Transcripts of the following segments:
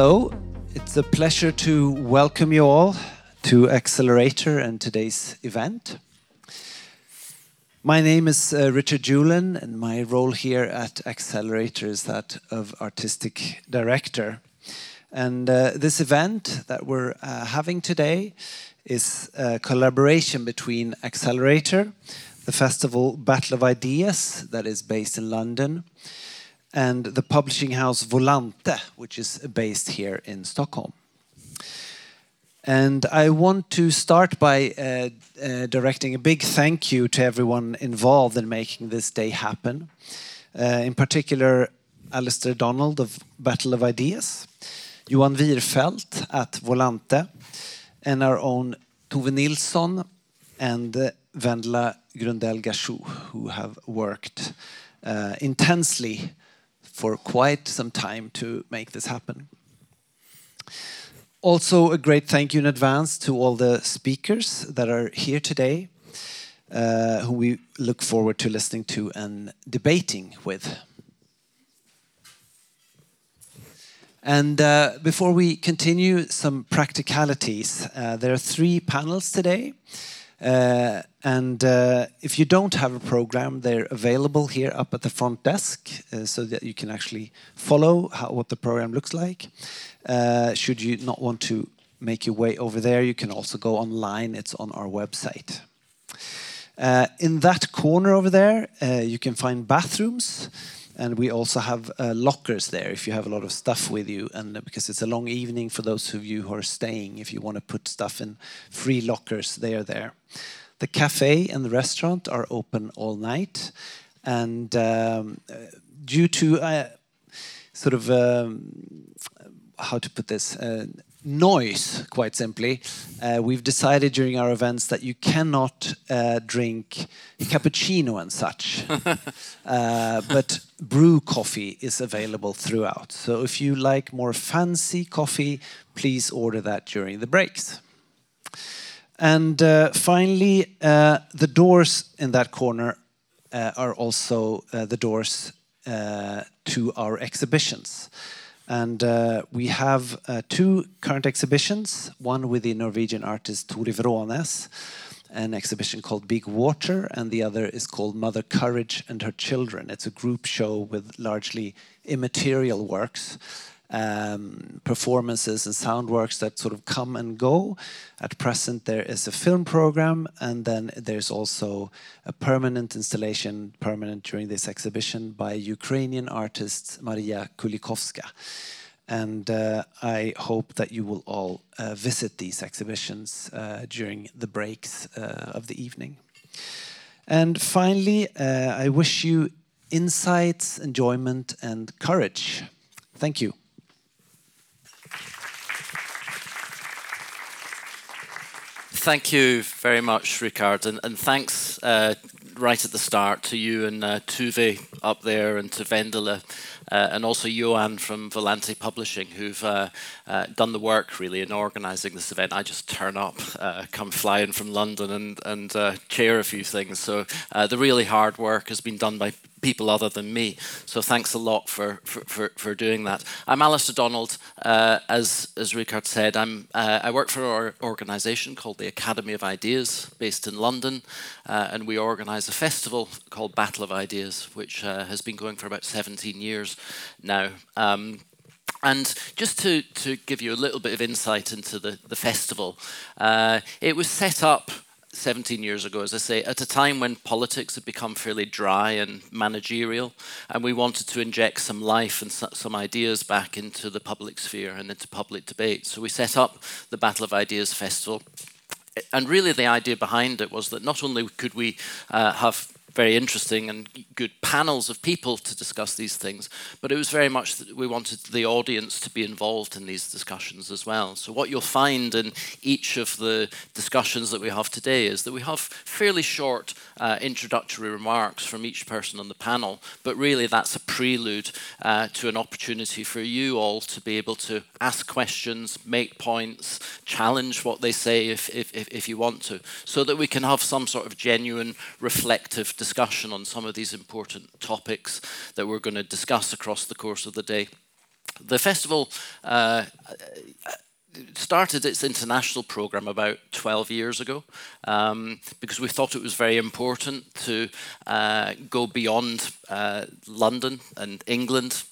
Hello, it's a pleasure to welcome you all to Accelerator and today's event. My name is uh, Richard Julin, and my role here at Accelerator is that of Artistic Director. And uh, this event that we're uh, having today is a collaboration between Accelerator, the festival Battle of Ideas, that is based in London, and the publishing house Volante, which is based here in Stockholm. And I want to start by uh, uh, directing a big thank you to everyone involved in making this day happen. Uh, in particular, Alistair Donald of Battle of Ideas, Johan Wirfält at Volante, and our own Tove Nilsson and uh, Vendela Grundell Gachoud, who have worked uh, intensely for quite some time to make this happen. Also, a great thank you in advance to all the speakers that are here today, uh, who we look forward to listening to and debating with. And uh, before we continue, some practicalities. Uh, there are three panels today. Uh, and uh, if you don't have a program, they're available here up at the front desk uh, so that you can actually follow how, what the program looks like. Uh, should you not want to make your way over there, you can also go online. It's on our website. Uh, in that corner over there, uh, you can find bathrooms and we also have uh, lockers there if you have a lot of stuff with you. And because it's a long evening for those of you who are staying if you want to put stuff in free lockers they are there. The cafe and the restaurant are open all night. And um, due to uh, sort of um, how to put this uh, noise, quite simply, uh, we've decided during our events that you cannot uh, drink cappuccino and such. uh, but brew coffee is available throughout. So if you like more fancy coffee, please order that during the breaks. And uh, finally, uh, the doors in that corner uh, are also the doors to our exhibitions. And uh, we have uh, two current exhibitions, one with the Norwegian artist Tori Wrånes, an exhibition called Big Water, and the other is called Mother Courage and Her Children. It's a group show with largely immaterial works um, performances and sound works that sort of come and go. At present, there is a film program, and then there's also a permanent installation, permanent during this exhibition, by Ukrainian artist Maria Kulikovska. And uh, I hope that you will all uh, visit these exhibitions uh, during the breaks uh, of the evening. And finally, uh, I wish you insights, enjoyment, and courage. Thank you. Thank you very much, Ricard, and, and thanks uh, right at the start to you and uh, Tove up there and to Vendela uh, and also Johan from Volante Publishing, who've uh, uh, done the work really in organising this event. I just turn up, uh, come flying from London, and and uh, chair a few things. So the really hard work has been done by people other than me. So thanks a lot for for, for, for doing that. I'm Alistair Donald. as as Ricard said, I'm I work for an organisation called the Academy of Ideas, based in London, and we organise a festival called Battle of Ideas, which has been going for about 17 years now. Um, and just to, to give you a little bit of insight into the, the festival, uh, it was set up 17 years ago, as I say, at a time when politics had become fairly dry and managerial, and we wanted to inject some life and some ideas back into the public sphere and into public debate. So we set up the Battle of Ideas Festival. And really, the idea behind it was that not only could we uh, have very interesting and good panels of people to discuss these things, but it was very much that we wanted the audience to be involved in these discussions as well. So, what you'll find in each of the discussions that we have today is that we have fairly short uh, introductory remarks from each person on the panel, but really that's a prelude uh, to an opportunity for you all to be able to ask questions, make points, challenge what they say if, if, if you want to, so that we can have some sort of genuine reflective discussion on some of these important topics that we're going to discuss across the course of the day. The festival uh, started its international program about 12 years ago um, because we thought it was very important to uh, go beyond uh, London and England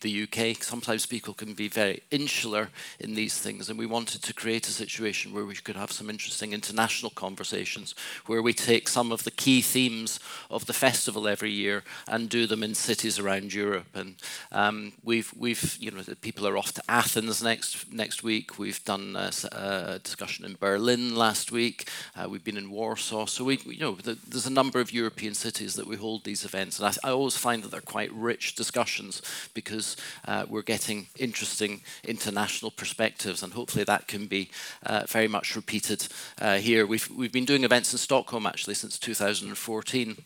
the UK. Sometimes people can be very insular in these things, and we wanted to create a situation where we could have some interesting international conversations, where we take some of the key themes of the festival every year and do them in cities around Europe. And um, we've, we've, you know, people are off to Athens next next week. We've done a, a discussion in Berlin last week. Uh, we've been in Warsaw. So we, you know, the, there's a number of European cities that we hold these events, and I, I always find that they're quite rich discussions because uh, we're getting interesting international perspectives, and hopefully that can be uh, very much repeated uh, here. We've, we've been doing events in Stockholm actually since 2014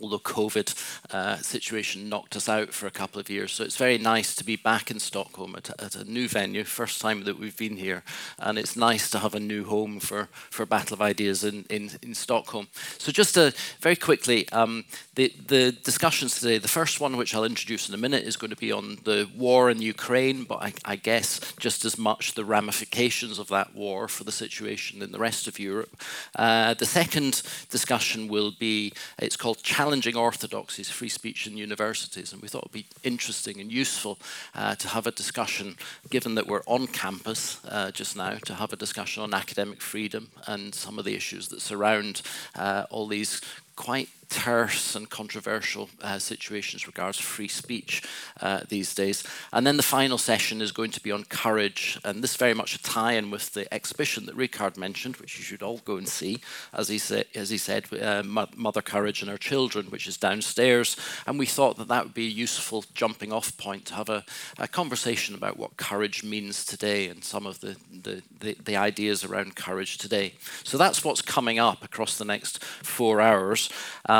although COVID uh, situation knocked us out for a couple of years. So it's very nice to be back in Stockholm at, at, a new venue, first time that we've been here, and it's nice to have a new home for, for Battle of Ideas in, in, in Stockholm. So just to, very quickly, um, the, the discussions today, the first one, which I'll introduce in a minute, is going to be on the war in Ukraine, but I, I guess just as much the ramifications of that war for the situation in the rest of Europe. Uh, the second discussion will be, it's called challenging orthodoxies, free speech in universities. And we thought it would be interesting and useful uh, to have a discussion, given that we're on campus uh, just now, to have a discussion on academic freedom and some of the issues that surround uh, all these quite terse and controversial uh, situations regards free speech uh, these days. And then the final session is going to be on courage, and this very much a tie-in with the exhibition that Ricard mentioned, which you should all go and see, as he, sa- as he said, uh, Mother Courage and Her Children, which is downstairs. And we thought that that would be a useful jumping off point to have a, a conversation about what courage means today and some of the, the, the, the ideas around courage today. So that's what's coming up across the next four hours. Um,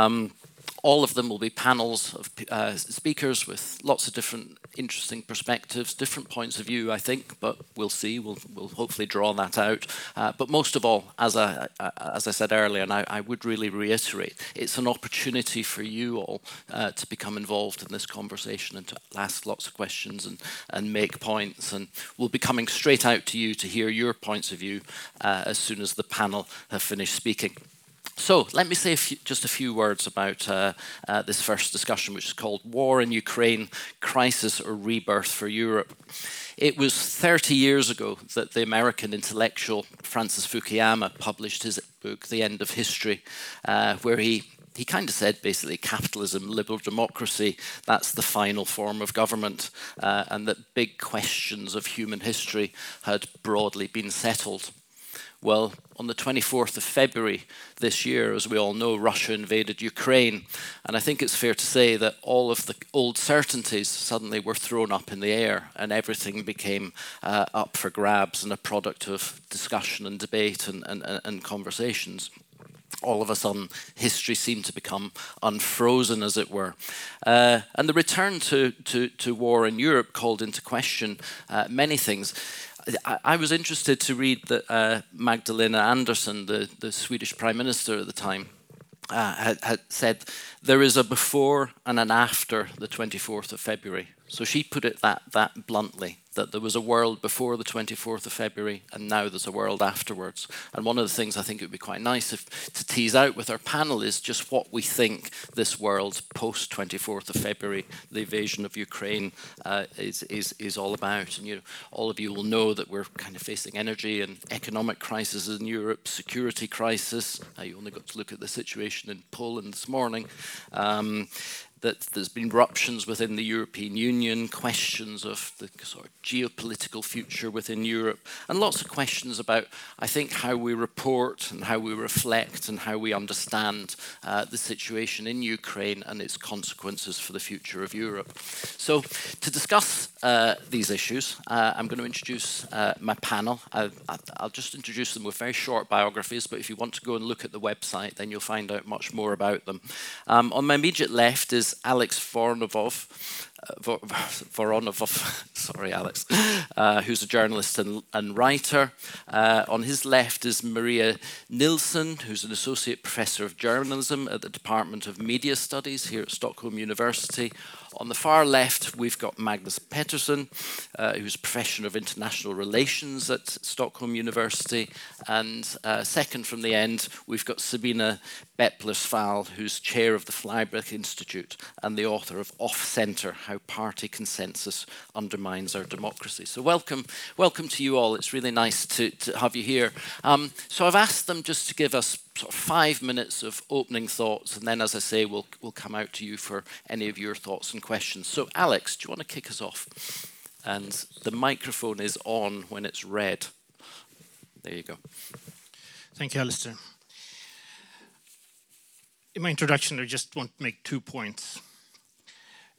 all of them will be panels of uh, speakers with lots of different interesting perspectives, different points of view, I think, but we'll see. We'll, we'll hopefully draw that out. Uh, but most of all, as I, as I said earlier, and I, I, would really reiterate, it's an opportunity for you all uh, to become involved in this conversation and to ask lots of questions and, and make points. And we'll be coming straight out to you to hear your points of view uh, as soon as the panel have finished speaking. So let me say a few, just a few words about uh, uh, this first discussion, which is called War in Ukraine Crisis or Rebirth for Europe. It was 30 years ago that the American intellectual Francis Fukuyama published his book, The End of History, uh, where he he kind of said basically capitalism, liberal democracy, that's the final form of government, uh, and that big questions of human history had broadly been settled. Well, on the 24th of February this year, as we all know, Russia invaded Ukraine. And I think it's fair to say that all of the old certainties suddenly were thrown up in the air and everything became uh, up for grabs and a product of discussion and debate and, and, and conversations all of a sudden history seemed to become unfrozen, as it were. Uh, and the return to, to, to, war in Europe called into question uh, many things. I, was interested to read that uh, Magdalena Andersson, the, the Swedish Prime Minister at the time, uh, had, had, said there is a before and an after the 24th of February. So she put it that, that bluntly that there was a world before the 24th of February and now there's a world afterwards. And one of the things I think it would be quite nice if, to tease out with our panel is just what we think this world post 24th of February, the invasion of Ukraine, uh, is, is, is all about. And you all of you will know that we're kind of facing energy and economic crisis in Europe, security crisis. Uh, you only got to look at the situation in Poland this morning. Um, that there's been ruptions within the European Union, questions of the sort of geopolitical future within Europe, and lots of questions about, I think, how we report and how we reflect and how we understand uh, the situation in Ukraine and its consequences for the future of Europe. So, to discuss uh, these issues, uh, I'm going to introduce uh, my panel. I, will just introduce them with very short biographies, but if you want to go and look at the website, then you'll find out much more about them. Um, on my immediate left is Alex Vornovov. Voronov, sorry, Alex, uh, who's a journalist and, and writer. Uh, on his left is Maria Nilsson, who's an associate professor of journalism at the Department of Media Studies here at Stockholm University. On the far left, we've got Magnus Pettersson, uh, who's Professor of International Relations at Stockholm University. And uh, second from the end, we've got Sabine Beppler-Spahl, who's chair of the Freiblick Institute and the author of Off Centre How Party Consensus Undermines Our Democracy. So, welcome, welcome to you all. It's really nice to, to have you here. Um, so, I've asked them just to give us sort of five minutes of opening thoughts, and then, as I say, we'll, we'll come out to you for any of your thoughts and questions. So, Alex, do you want to kick us off? And the microphone is on when it's red. There you go. Thank you, Alistair. In my introduction, I just want to make two points.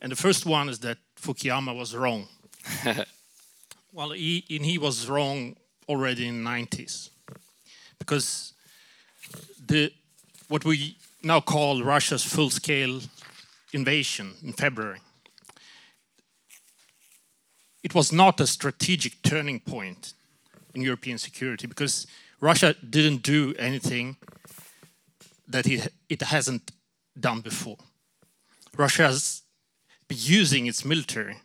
And the first one is that Fukuyama was wrong. well, he, he was wrong already in the 90s. Because the, what we now call Russia's full-scale invasion in February, it was not a strategic turning point in European security because Russia didn't do anything that it, it hasn't done before. Russia has been using its military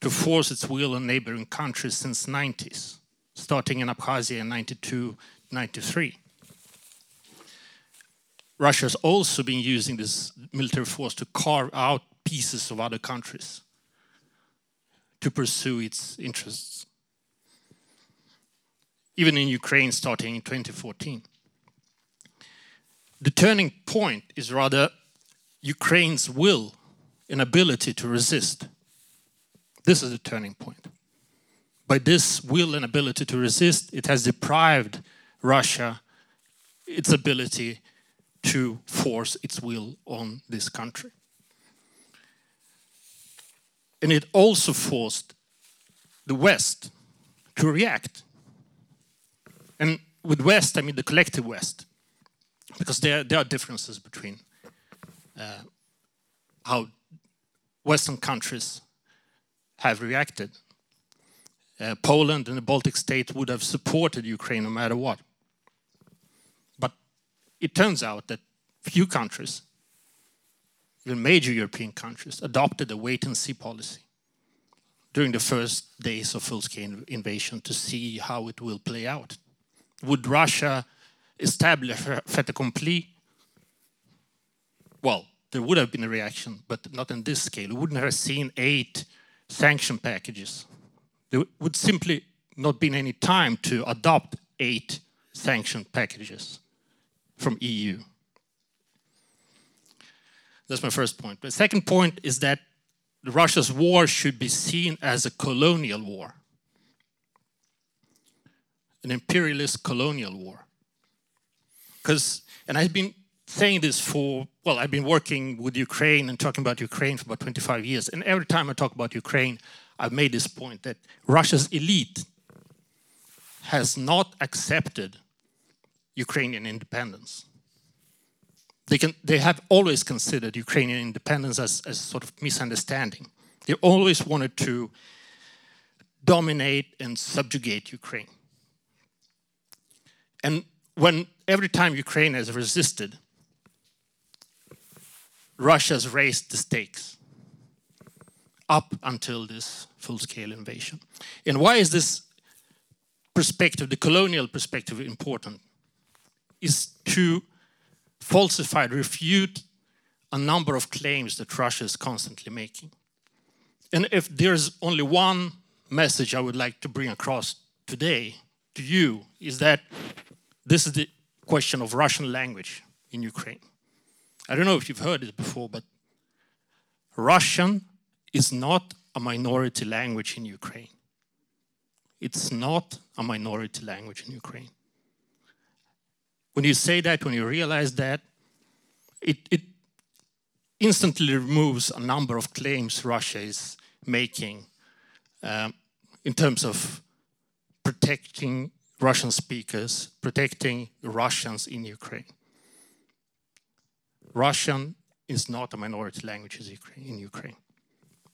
to force its will on neighboring countries since 90s, starting in Abkhazia in 92, 93. Russia has also been using this military force to carve out pieces of other countries to pursue its interests. Even in Ukraine, starting in 2014. The turning point is rather Ukraine's will and ability to resist. This is the turning point. By this will and ability to resist, it has deprived Russia its ability to force its will on this country. And it also forced the West to react. And with West, I mean the collective West, because there, there are differences between uh, how Western countries have reacted. Uh, Poland and the Baltic states would have supported Ukraine no matter what it turns out that few countries, even major European countries, adopted a wait and see policy during the first days of full scale invasion to see how it will play out. Would Russia establish a fait accompli? Well, there would have been a reaction, but not in this scale. We wouldn't have seen eight sanction packages. There would simply not been any time to adopt eight sanction packages from EU. That's my first point. The second point is that Russia's war should be seen as a colonial war, an imperialist colonial war. Because, and I've been saying this for, well, I've been working with Ukraine and talking about Ukraine for about 25 years. And every time I talk about Ukraine, I've made this point that Russia's elite has not accepted Ukrainian independence. They, can, they have always considered Ukrainian independence as, as sort of misunderstanding. They always wanted to dominate and subjugate Ukraine. And when every time Ukraine has resisted, Russia has raised the stakes up until this full scale invasion. And why is this perspective, the colonial perspective, important? Is to falsify, refute a number of claims that Russia is constantly making. And if there's only one message I would like to bring across today to you, is that this is the question of Russian language in Ukraine. I don't know if you've heard it before, but Russian is not a minority language in Ukraine. It's not a minority language in Ukraine. When you say that, when you realize that, it, it instantly removes a number of claims Russia is making um, in terms of protecting Russian speakers, protecting Russians in Ukraine. Russian is not a minority language in Ukraine.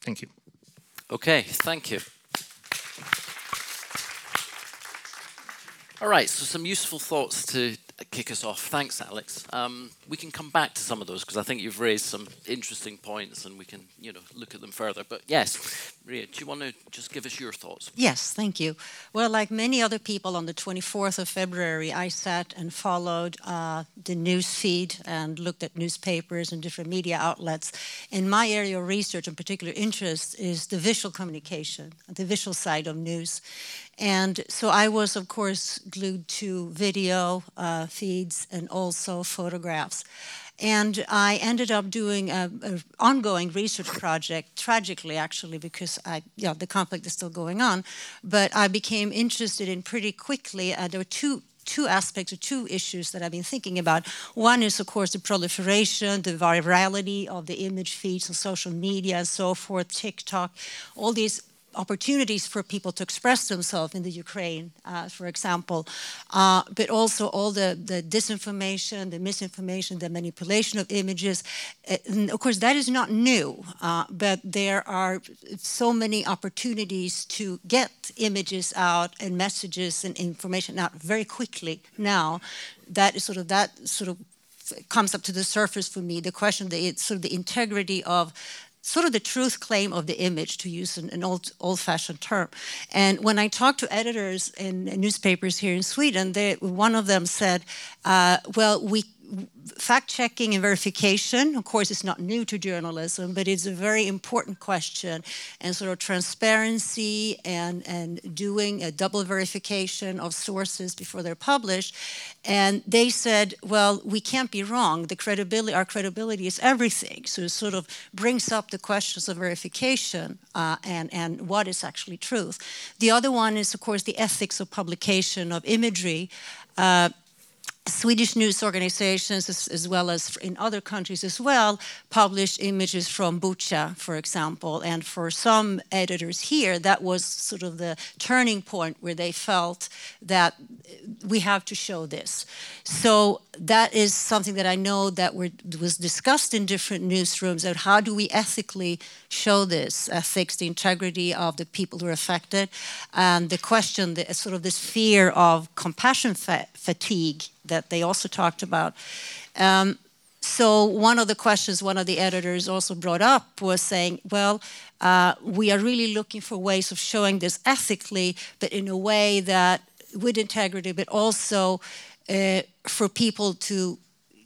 Thank you. Okay, thank you. All right, so some useful thoughts to kick us off. Thanks, Alex. Um, we can come back to some of those because I think you've raised some interesting points and we can, you know, look at them further. But yes, Maria, do you want to just give us your thoughts? Yes, thank you. Well, like many other people, on the 24th of February, I sat and followed uh, the news feed and looked at newspapers and different media outlets. And my area of research and particular interest is the visual communication, the visual side of news. And so I was, of course, glued to video uh, feeds and also photographs. And I ended up doing an ongoing research project, tragically actually, because I, the conflict is still going on. But I became interested in pretty quickly. Uh, there were two two aspects or two issues that I've been thinking about. One is, of course, the proliferation, the virality of the image feeds on social media and so forth, TikTok, all these opportunities for people to express themselves in the Ukraine, uh, for example, uh, but also all the, the disinformation, the misinformation, the manipulation of images. Uh, and of course, that is not new, uh, but there are so many opportunities to get images out and messages and information out very quickly now. That is sort of that sort of comes up to the surface for me. The question, the sort of the integrity of sort of the truth claim of the image, to use an, an old old-fashioned term. And when I talked to editors in newspapers here in Sweden, they, one of them said, uh, "Well, we fact checking and verification, of course, is not new to journalism, but it's a very important question. And sort of transparency and, and doing a double verification of sources before they're published. And they said, well, we can't be wrong. The credibility, our credibility is everything. So it sort of brings up the questions of verification uh, and, and what is actually truth. The other one is, of course, the ethics of publication of imagery. Uh, Swedish news organizations, as, as, well as in other countries as well, published images from Bucha, for example. And for some editors here, that was sort of the turning point where they felt that we have to show this. So that is something that I know that were, was discussed in different newsrooms. Of how do we ethically show this, ethics, the integrity of the people who are affected, and the question, the, sort of this fear of compassion fa fatigue that they also talked about. Um, so one of the questions one of the editors also brought up was saying, well, uh, we are really looking for ways of showing this ethically, but in a way that with integrity, but also uh, for people to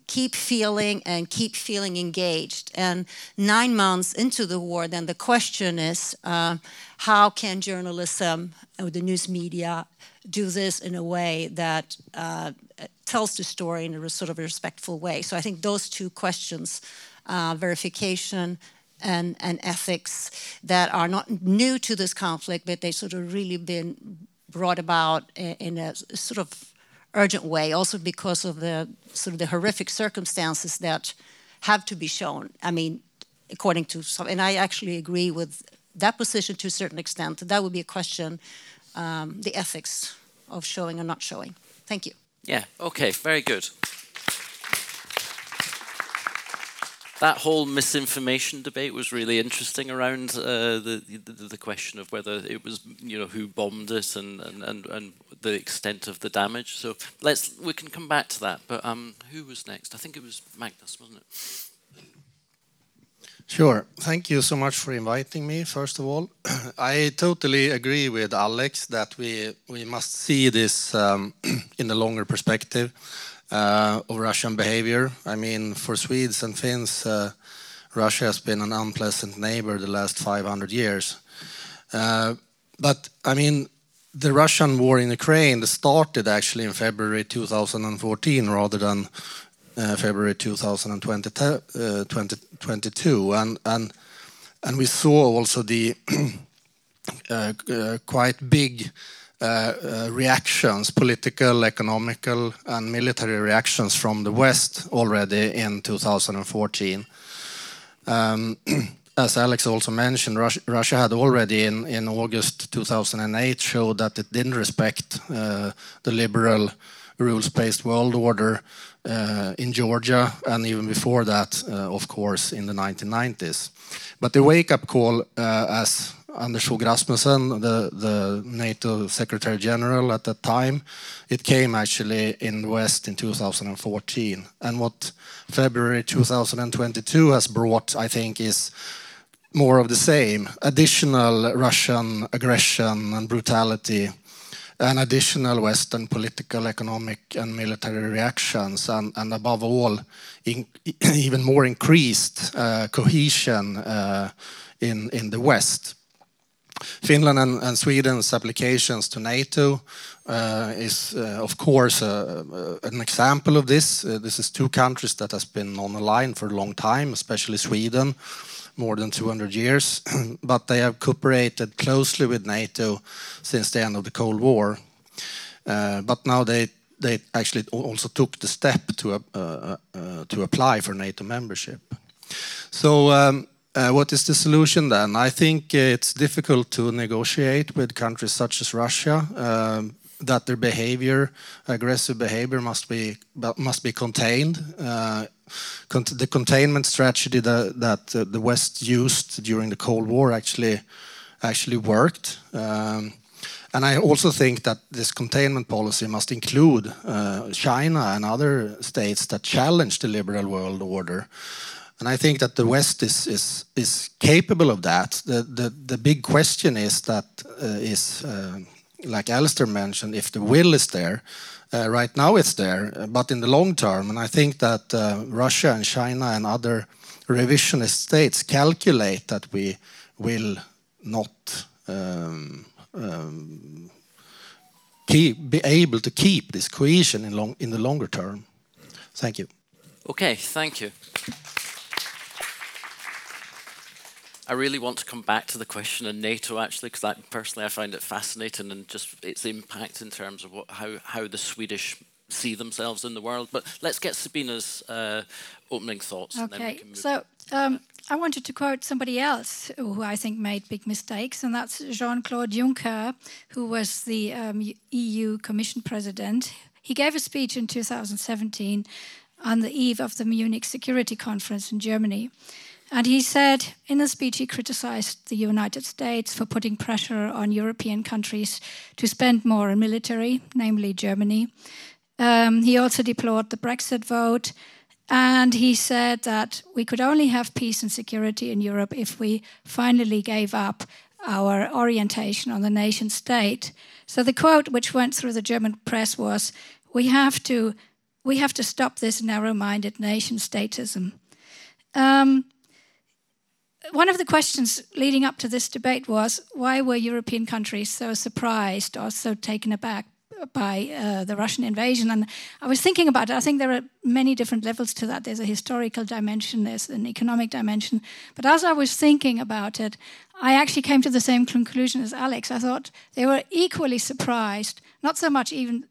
keep feeling and keep feeling engaged. And nine months into the war, then the question is, uh, how can journalism or the news media do this in a way that uh, tells the story in a sort of a respectful way. So I think those two questions, uh, verification and, and ethics, that are not new to this conflict, but they sort of really been brought about in a sort of urgent way, also because of the sort of the horrific circumstances that have to be shown. I mean, according to some, and I actually agree with that position to a certain extent. That would be a question, um, the ethics of showing or not showing. Thank you. Yeah, okay, very good. That whole misinformation debate was really interesting around uh, the, the, the question of whether it was you know who bombed it and, and, and, and the extent of the damage. So let's we can come back to that. But um, who was next? I think it was Magnus, wasn't it? Sure. Thank you so much for inviting me, first of all. I totally agree with Alex that we, we must see this um, in a longer perspective of Russian behavior. I mean, for Swedes and Finns, uh, Russia has been an unpleasant neighbor the last 500 years. Uh, but, I mean, the Russian war in Ukraine started actually in February 2014 rather than uh, February 2022. Uh, and we saw also the uh, quite big reactions, political, economical, and military reactions from the West already in 2014. Um, as Alex also mentioned, Russia had already in in, August 2008 showed that it didn't respect the liberal rules-based world order uh, in Georgia, and even before that, uh, of course, in the 1990s. But the wake-up call, uh, as Anders Fogh Rasmussen, the, the NATO Secretary General at that time, it came actually in the West in 2014. And what February 2022 has brought, I think, is more of the same additional Russian aggression and brutality, and additional Western political, economic, and military reactions, and, and above all, in, even more increased uh, cohesion uh, in, in the West. Finland and, and, Sweden's applications to NATO uh, is, uh, of course, uh, uh, an example of this. this is two countries that has been on the line for a long time, especially Sweden, more than 200 years, but they have cooperated closely with NATO since the end of the Cold War. Uh, but now they they actually also took the step to uh, uh, uh to apply for NATO membership. So. Um, uh, what is the solution then? I think it's difficult to negotiate with countries such as Russia. Um, that their behavior, aggressive behavior, must be must be contained. Uh, the containment strategy that, that uh, the West used during the Cold War actually actually worked. Um, and I also think that this containment policy must include uh, China and other states that challenge the liberal world order. And I think that the West is is is capable of that. The the, the big question is that uh, is uh, like Alistair mentioned, if the will is there, uh, right now it's there, but in the long term, and I think that uh, Russia and China and other revisionist states calculate that we will not um, um, keep, be able to keep this cohesion in, long, in the longer term. Thank you. Okay, thank you. I really want to come back to the question of NATO actually, because I personally I find it fascinating and just its impact in terms of what, how how the Swedish see themselves in the world. But let's get Sabine's uh, opening thoughts. Okay, so um, I wanted to quote somebody else who I think made big mistakes, and that's Jean-Claude Juncker, who was the um, EU Commission President. He gave a speech in 2017 on the eve of the Munich Security Conference in Germany. And he said in the speech, he criticized the United States for putting pressure on European countries to spend more on military, namely Germany. Um, he also deplored the Brexit vote. And he said that we could only have peace and security in Europe if we finally gave up our orientation on the nation state. So the quote which went through the German press was, "We have to, we have to stop this narrow-minded nation statism." Um, one of the questions leading up to this debate was why were European countries so surprised or so taken aback by uh, the Russian invasion? And I was thinking about it. I think there are many different levels to that. There's a historical dimension, there's an economic dimension. But as I was thinking about it, I actually came to the same conclusion as Alex. I thought they were equally surprised, not so much even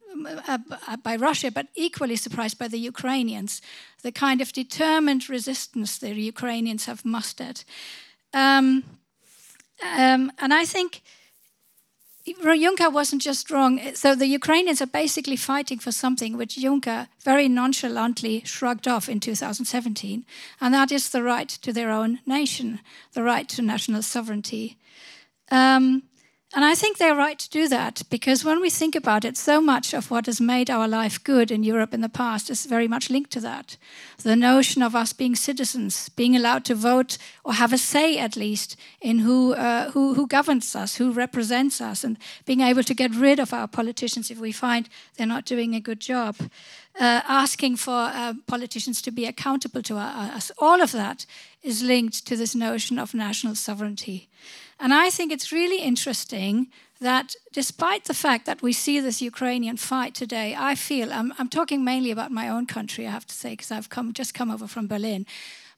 by Russia, but equally surprised by the Ukrainians, the kind of determined resistance the Ukrainians have mustered. Um, um, and I think Juncker wasn't just wrong. So the Ukrainians are basically fighting for something which Juncker very nonchalantly shrugged off in 2017, and that is the right to their own nation, the right to national sovereignty. Um, and I think they're right to do that because when we think about it, so much of what has made our life good in Europe in the past is very much linked to that. The notion of us being citizens, being allowed to vote or have a say at least in who, uh, who, who governs us, who represents us, and being able to get rid of our politicians if we find they're not doing a good job. Uh, asking for uh, politicians to be accountable to us. All of that is linked to this notion of national sovereignty. And I think it's really interesting that despite the fact that we see this Ukrainian fight today, I feel, I'm, I'm talking mainly about my own country, I have to say, because I've come, just come over from Berlin.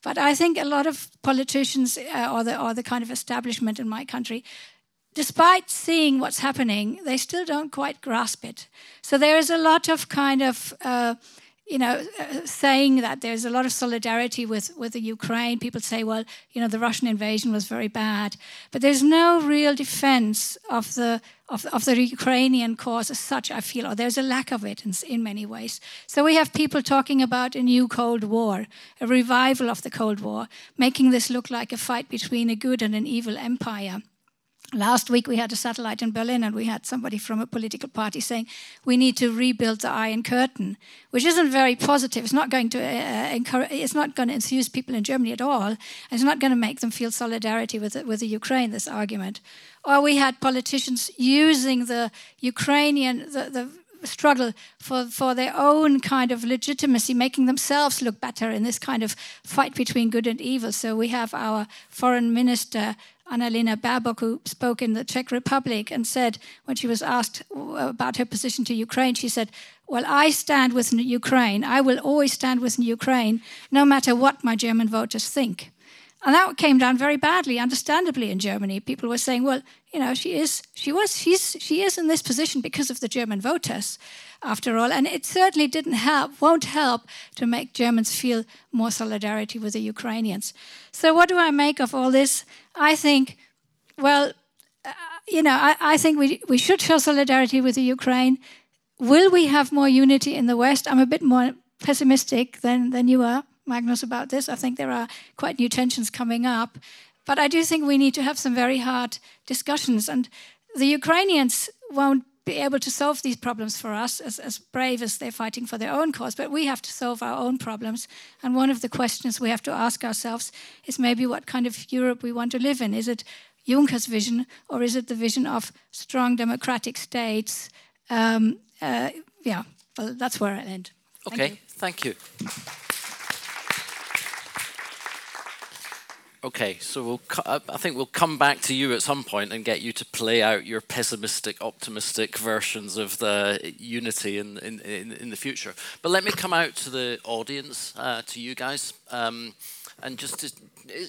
But I think a lot of politicians uh, or, the, or the kind of establishment in my country, despite seeing what's happening, they still don't quite grasp it. So there is a lot of kind of uh, you know, uh, saying that there's a lot of solidarity with, with the Ukraine. People say, well, you know, the Russian invasion was very bad. But there's no real defense of the, of, of the Ukrainian cause as such, I feel, or there's a lack of it in, in many ways. So we have people talking about a new Cold War, a revival of the Cold War, making this look like a fight between a good and an evil empire. Last week we had a satellite in Berlin, and we had somebody from a political party saying we need to rebuild the Iron Curtain, which isn't very positive. It's not going to uh, encourage, it's not going to enthuse people in Germany at all. It's not going to make them feel solidarity with with the Ukraine. This argument, or we had politicians using the Ukrainian the, the struggle for, for their own kind of legitimacy, making themselves look better in this kind of fight between good and evil. So we have our foreign minister Annalena Baerbock, who spoke in the Czech Republic and said, when she was asked uh, about her position to Ukraine, she said, Well, I stand with Ukraine. I will always stand with Ukraine, no matter what my German voters think. And that came down very badly, understandably, in Germany. People were saying, well, you know, she is, she was, she's, she is in this position because of the German voters, after all. And it certainly didn't help, won't help to make Germans feel more solidarity with the Ukrainians. So, what do I make of all this? I think, well, uh, you know, I, I think we, we should show solidarity with the Ukraine. Will we have more unity in the West? I'm a bit more pessimistic than, than you are. Magnus, about this. I think there are quite new tensions coming up. But I do think we need to have some very hard discussions. And the Ukrainians won't be able to solve these problems for us as, as brave as they're fighting for their own cause, but we have to solve our own problems. And one of the questions we have to ask ourselves is maybe what kind of Europe we want to live in. Is it Juncker's vision, or is it the vision of strong democratic states? Um, uh, yeah, well, that's where I end. Thank okay, you. thank you. Okay, so we'll. I think we'll come back to you at some point and get you to play out your pessimistic, optimistic versions of the unity in in, in, in the future. But let me come out to the audience, uh, to you guys, um, and just to,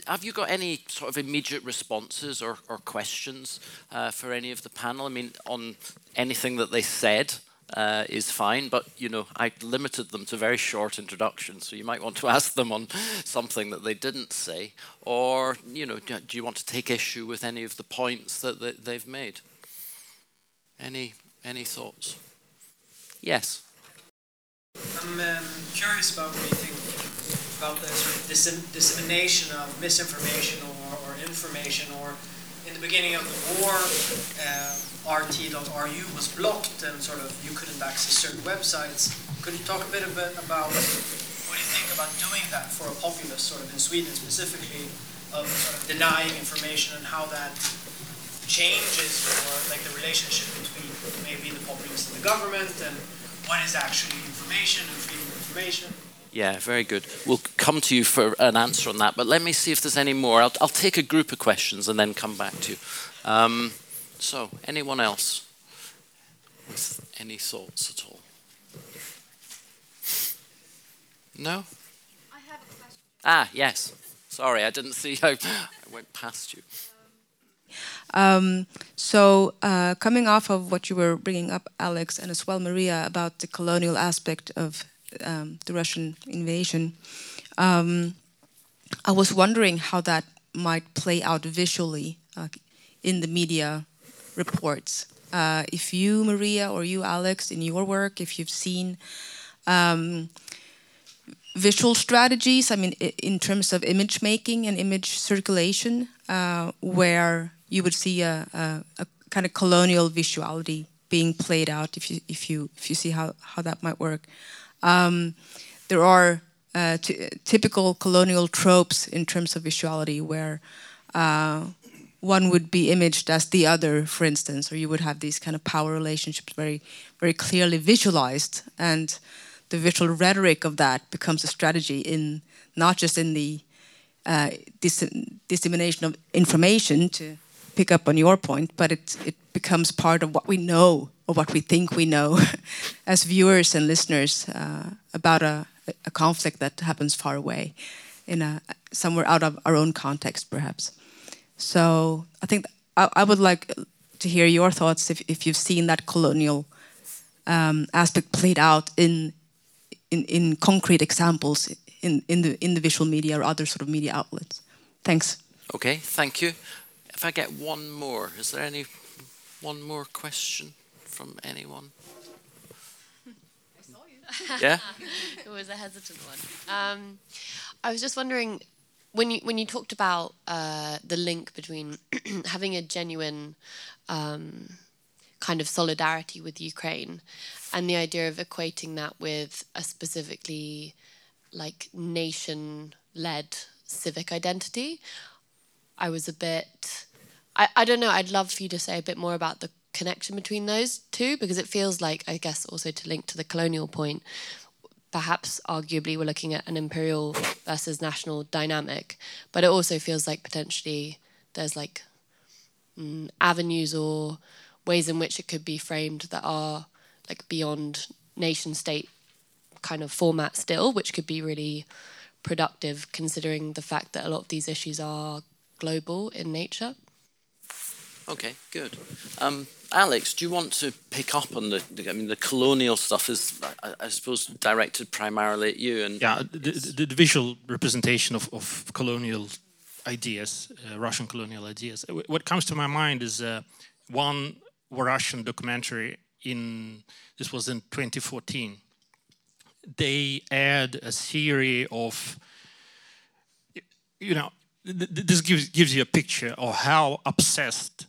have you got any sort of immediate responses or, or questions uh, for any of the panel? I mean, on anything that they said uh, is fine, but you know I limited them to very short introductions, so you might want to ask them on something that they didn't say, or you know, do, you want to take issue with any of the points that, that they've made? Any any thoughts? Yes. I'm um, curious about what you think about the sort of dissemination of misinformation or, or information or in the beginning of the war, uh, RT.ru was blocked and sort of you couldn't access certain websites. Could you talk a bit about what do you think about doing that for a populace, sort of in Sweden specifically, of sort of denying information and how that changes or like the relationship between maybe the populace and the government and what is actually information and freedom of information? Yeah, very good. We'll come to you for an answer on that, but let me see if there's any more. I'll, I'll take a group of questions and then come back to you. Um, so, anyone else with any thoughts at all? No? I have a question. Ah, yes. Sorry, I didn't see. I, I went past you. Um, so, uh, coming off of what you were bringing up, Alex, and as well Maria, about the colonial aspect of um, the Russian invasion, um, I was wondering how that might play out visually uh, in the media reports. Uh, if you, Maria, or you, Alex, in your work, if you've seen um, visual strategies, I mean, in terms of image making and image circulation, uh, where you would see a, a, a, kind of colonial visuality being played out, if you if you if you see how how that might work. Um, there are uh, typical colonial tropes in terms of visuality where uh, one would be imaged as the other, for instance, or you would have these kind of power relationships very, very clearly visualized, and the visual rhetoric of that becomes a strategy in not just in the uh, dis dissemination of information to pick up on your point, but it it becomes part of what we know or what we think we know as viewers and listeners uh, about a, a, conflict that happens far away, in a somewhere out of our own context, perhaps. So I think I, I would like to hear your thoughts if, if you've seen that colonial um, aspect played out in in, in concrete examples in, in, the, in the visual media or other sort of media outlets. Thanks. Okay, thank you. If I get one more, is there any one more question from anyone? yeah. it was a hesitant one. Um, I was just wondering when you when you talked about uh, the link between having a genuine um, kind of solidarity with Ukraine and the idea of equating that with a specifically like nation led civic identity, I was a bit. I, I don't know. I'd love for you to say a bit more about the connection between those two because it feels like, I guess, also to link to the colonial point, perhaps arguably we're looking at an imperial versus national dynamic, but it also feels like potentially there's like mm, avenues or ways in which it could be framed that are like beyond nation state kind of format still, which could be really productive considering the fact that a lot of these issues are global in nature. Okay, good. Um, Alex, do you want to pick up on the? I mean, the colonial stuff is, I, I suppose, directed primarily at you. And yeah, the, the, visual representation of, of colonial ideas, uh, Russian colonial ideas. What comes to my mind is uh, one Russian documentary in this was in 2014. They aired a series of, you know, this gives gives you a picture of how obsessed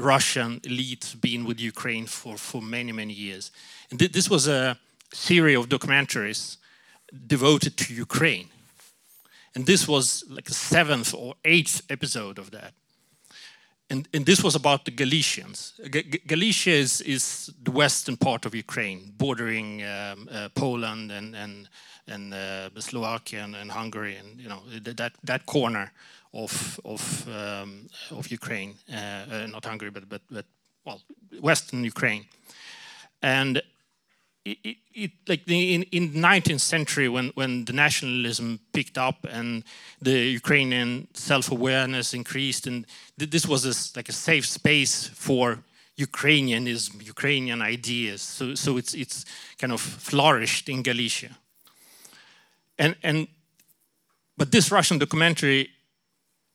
Russian elite been with Ukraine for, for many, many years. And th this was a series of documentaries devoted to Ukraine. And this was like the seventh or eighth episode of that. And, and this was about the Galicians. G Galicia is, is the western part of Ukraine, bordering um, uh, Poland and, and, and uh, Slovakia and, and, Hungary, and you know that, that corner of of um, of Ukraine, uh, uh, not Hungary, but but but well, Western Ukraine, and it, it, it, like the, in in 19th century when when the nationalism picked up and the Ukrainian self-awareness increased, and th this was a, like a safe space for Ukrainianism, Ukrainian ideas. So so it's it's kind of flourished in Galicia, and and but this Russian documentary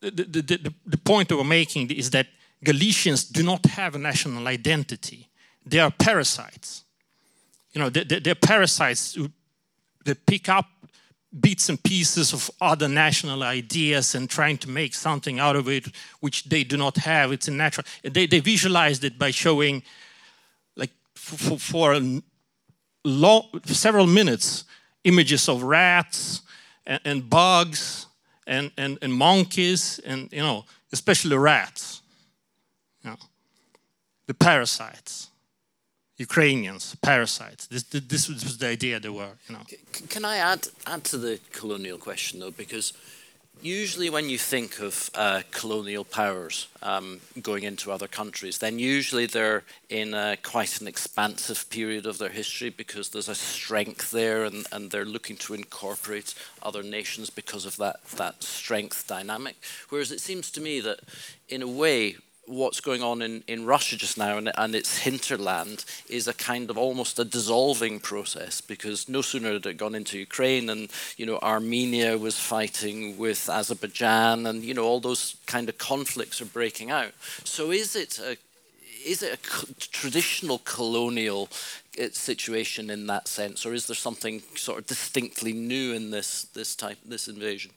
the, the, the, the point we're making is that Galicians do not have a national identity. They are parasites. You know, they're, they're parasites they pick up bits and pieces of other national ideas and trying to make something out of it which they do not have. It's a natural. They, they visualized it by showing, like, for, for long, several minutes, images of rats and, and bugs and, and, and monkeys and, you know, especially rats. You know, the parasites. Ukrainians, parasites. This, this was the idea they were, you know. Can I add, add to the colonial question, though? Because usually when you think of uh, colonial powers um, going into other countries, then usually they're in a, quite an expansive period of their history because there's a strength there and, and they're looking to incorporate other nations because of that, that strength dynamic. Whereas it seems to me that in a way, what's going on in, in Russia just now and, and its hinterland is a kind of almost a dissolving process because no sooner had it gone into Ukraine and you know Armenia was fighting with Azerbaijan and you know all those kind of conflicts are breaking out. So is it a is it a traditional colonial uh, situation in that sense, or is there something sort of distinctly new in this this type this invasion?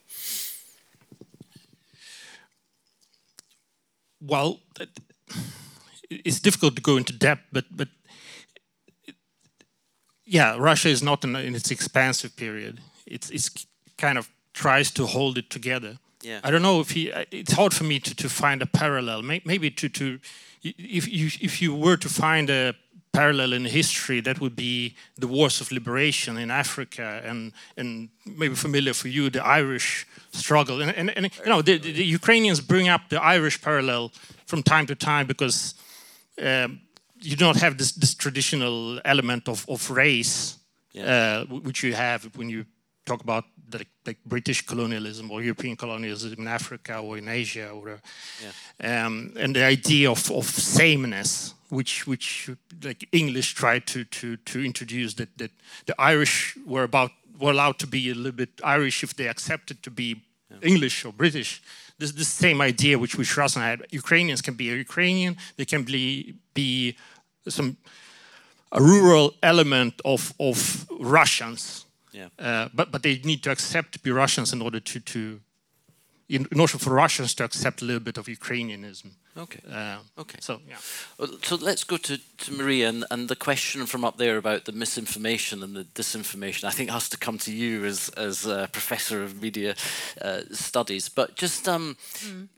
Well, it's difficult to go into depth, but but yeah, Russia is not in, in, its expansive period. It's it's kind of tries to hold it together. Yeah. I don't know if he. It's hard for me to, to find a parallel. Maybe to to if you if you were to find a parallel in history, that would be the wars of liberation in Africa, and and maybe familiar for you, the Irish struggle. And, and, and you know, the, the, Ukrainians bring up the Irish parallel from time to time because um, you don't have this, this traditional element of, of race, yeah. uh, which you have when you talk about the, like British colonialism or European colonialism in Africa or in Asia, or Yeah. um, and the idea of, of sameness, which which like English tried to to to introduce that that the Irish were about were allowed to be a little bit Irish if they accepted to be English or British. This the same idea which which Russian had. Ukrainians can be a Ukrainian. They can be be some a rural element of of Russians. Yeah. Uh, but but they need to accept to be Russians in order to to in, in order for Russians to accept a little bit of Ukrainianism. Okay. Uh, Okay. So yeah. So let's go to, to Maria and, and the question from up there about the misinformation and the disinformation. I think has to come to you as as a professor of media uh, studies, but just um,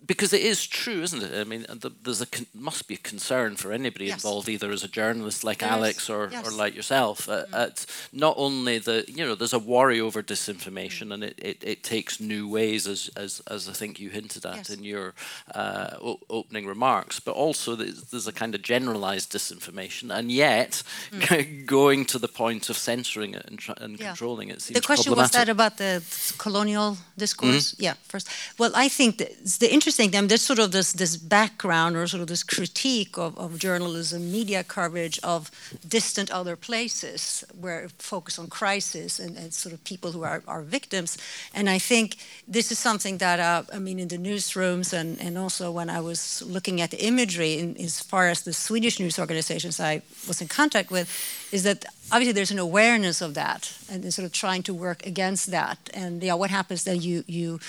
because it is true, isn't it? I mean, th- there's a con- must be a concern for anybody Yes. involved, either as a journalist like There is, Alex or, yes. or like yourself. Uh, At not only the you know there's a worry over disinformation and it, it, it takes new ways as, as as I think you hinted at Yes. in your uh, o- opening remarks, but also there's, a kind of generalized disinformation, and yet going to the point of censoring it and, and Yeah. controlling it seems The question was that about the colonial discourse? Yeah, first. Well, I think the interesting thing, there's sort of this, this background or sort of this critique of, of journalism, media coverage of distant other places where focus on crisis and, and sort of people who are, are victims. And I think this is something that, uh, I mean, in the newsrooms and, and also when I was looking at the imagery in, as far as the Swedish news organizations I was in contact with, is that obviously there's an awareness of that and sort of trying to work against that. And yeah, what happens then you you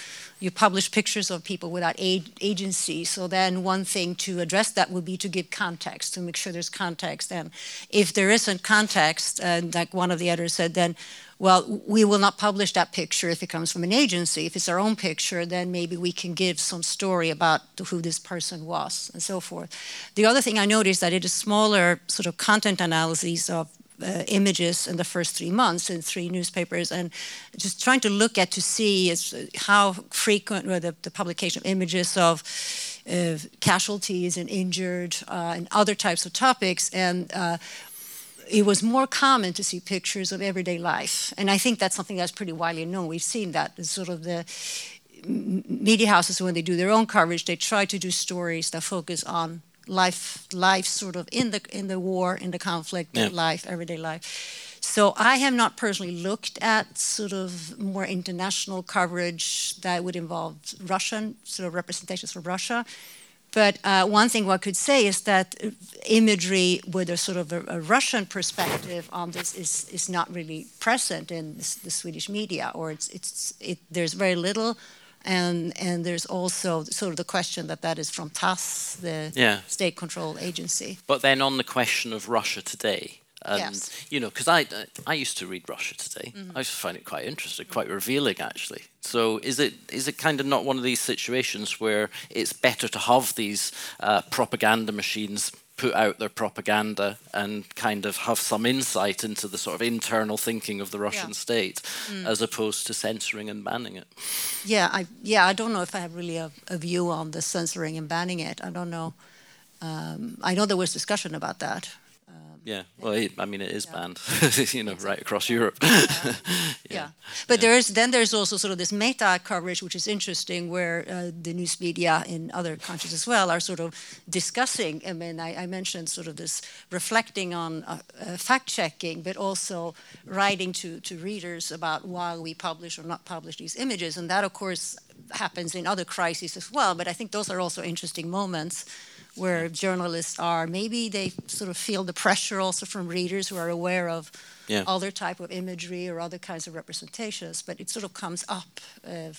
you publish pictures of people without agency. So then one thing to address that would be to give context, to make sure there's context. And if there isn't context, and like one of the editors said, then well, we will not publish that picture if it comes from an agency. If it's our own picture, then maybe we can give some story about who this person was and so forth. The other thing I noticed that it is smaller sort of content analyses of uh, images in the first three months in three newspapers and just trying to look at to see is how frequent were the, the publication of images of uh, casualties and injured uh, and other types of topics and uh, it was more common to see pictures of everyday life. And I think that's something that's pretty widely known. We've seen that. It's sort of the media houses, when they do their own coverage, they try to do stories that focus on life, life sort of in the, in the war, in the conflict, Yeah. life, everyday life. So I have not personally looked at sort of more international coverage that would involve Russian sort of representations from Russia. But uh, one thing one could say is that imagery with a sort of a, a Russian perspective on this is, is not really present in this, the Swedish media, or it's, it's, it, there's very little. And, and there's also sort of the question that that is from TASS, the Yeah. state control agency. But then on the question of Russia today, and Yes. you know, because I I used to read Russia Today, Mm-hmm. I used to find it quite interesting, quite revealing actually. So is it is it kind of not one of these situations where it's better to have these uh, propaganda machines put out their propaganda and kind of have some insight into the sort of internal thinking of the Russian Yeah. state, Mm. as opposed to censoring and banning it? Yeah, I yeah, I don't know if I have really a, a view on the censoring and banning it. I don't know. Um, I know there was discussion about that. Yeah, well, it, I mean, it is banned, you know, right across Europe. Yeah, but there is then there's also sort of this meta coverage, which is interesting, where uh, the news media in other countries as well are sort of discussing. I mean, I, I mentioned sort of this reflecting on uh, uh, fact checking, but also writing to to readers about why we publish or not publish these images, and that of course happens in other crises as well. But I think those are also interesting moments where journalists are maybe they sort of feel the pressure also from readers who are aware of Yeah. other type of imagery or other kinds of representations but it sort of comes up uh,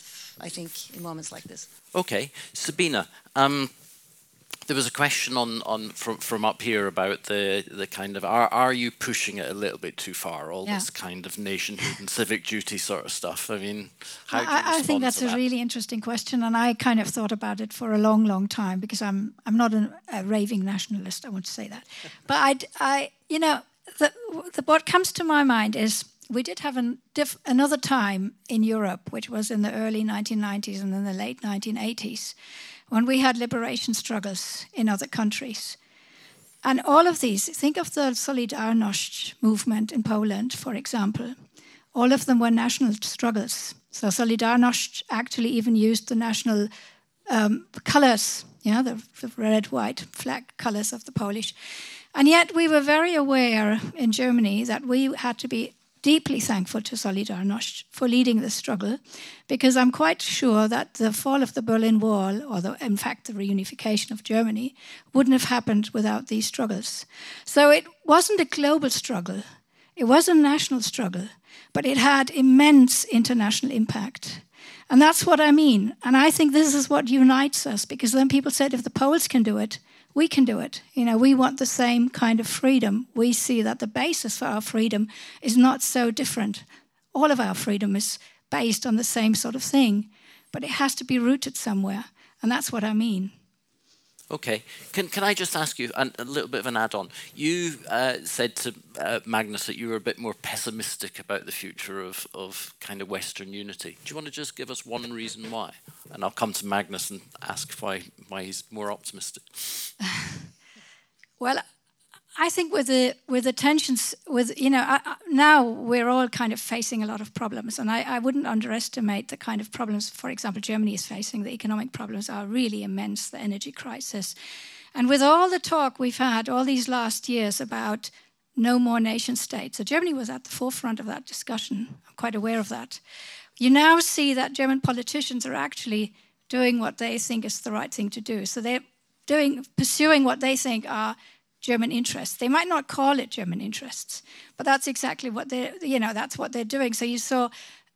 i think in moments like this Okay, Sabine. Um, there was a question on, on from, from up here about the, the kind of are are you pushing it a little bit too far? All Yeah. this kind of nationhood and civic duty sort of stuff. I mean, how do you I, I think that's to a really interesting question, and I kind of thought about it for a long, long time because I'm I'm not an, a raving nationalist. I want to say that, but I, I you know, the, the what comes to my mind is we did have an diff, another time in Europe, which was in the early 1990s and in the late 1980s, when we had liberation struggles in other countries. And all of these, think of the Solidarność movement in Poland, for example, all of them were national struggles. So Solidarność actually even used the national um, colors, yeah, the, the red, white flag colors of the Polish. And yet we were very aware in Germany that we had to be deeply thankful to Solidarność for leading the struggle, because I'm quite sure that the fall of the Berlin Wall, or the, in fact the reunification of Germany, wouldn't have happened without these struggles. So it wasn't a global struggle, it was a national struggle, but it had immense international impact. And that's what I mean. And I think this is what unites us, because then people said if the Poles can do it, we can do it. You know, we want the same kind of freedom. We see that the basis for our freedom is not so different. All of our freedom is based on the same sort of thing, but it has to be rooted somewhere. And that's what I mean. Okay. Can, can I just ask you a, a little bit of an add on? You uh, said to uh, Magnus that you were a bit more pessimistic about the future of, of kind of Western unity. Do you want to just give us one reason why? And I'll come to Magnus and ask why, why he's more optimistic. well, I think with the with the tensions, with you know, I, now we're all kind of facing a lot of problems, and I, I, wouldn't underestimate the kind of problems. For example, Germany is facing. The economic problems are really immense. The energy crisis, and with all the talk we've had all these last years about no more nation states, so Germany was at the forefront of that discussion. I'm quite aware of that. You now see that German politicians are actually doing what they think is the right thing to do. So they're doing pursuing what they think are German interests. They might not call it German interests, but that's exactly what they're, you know, that's what they're doing. So you saw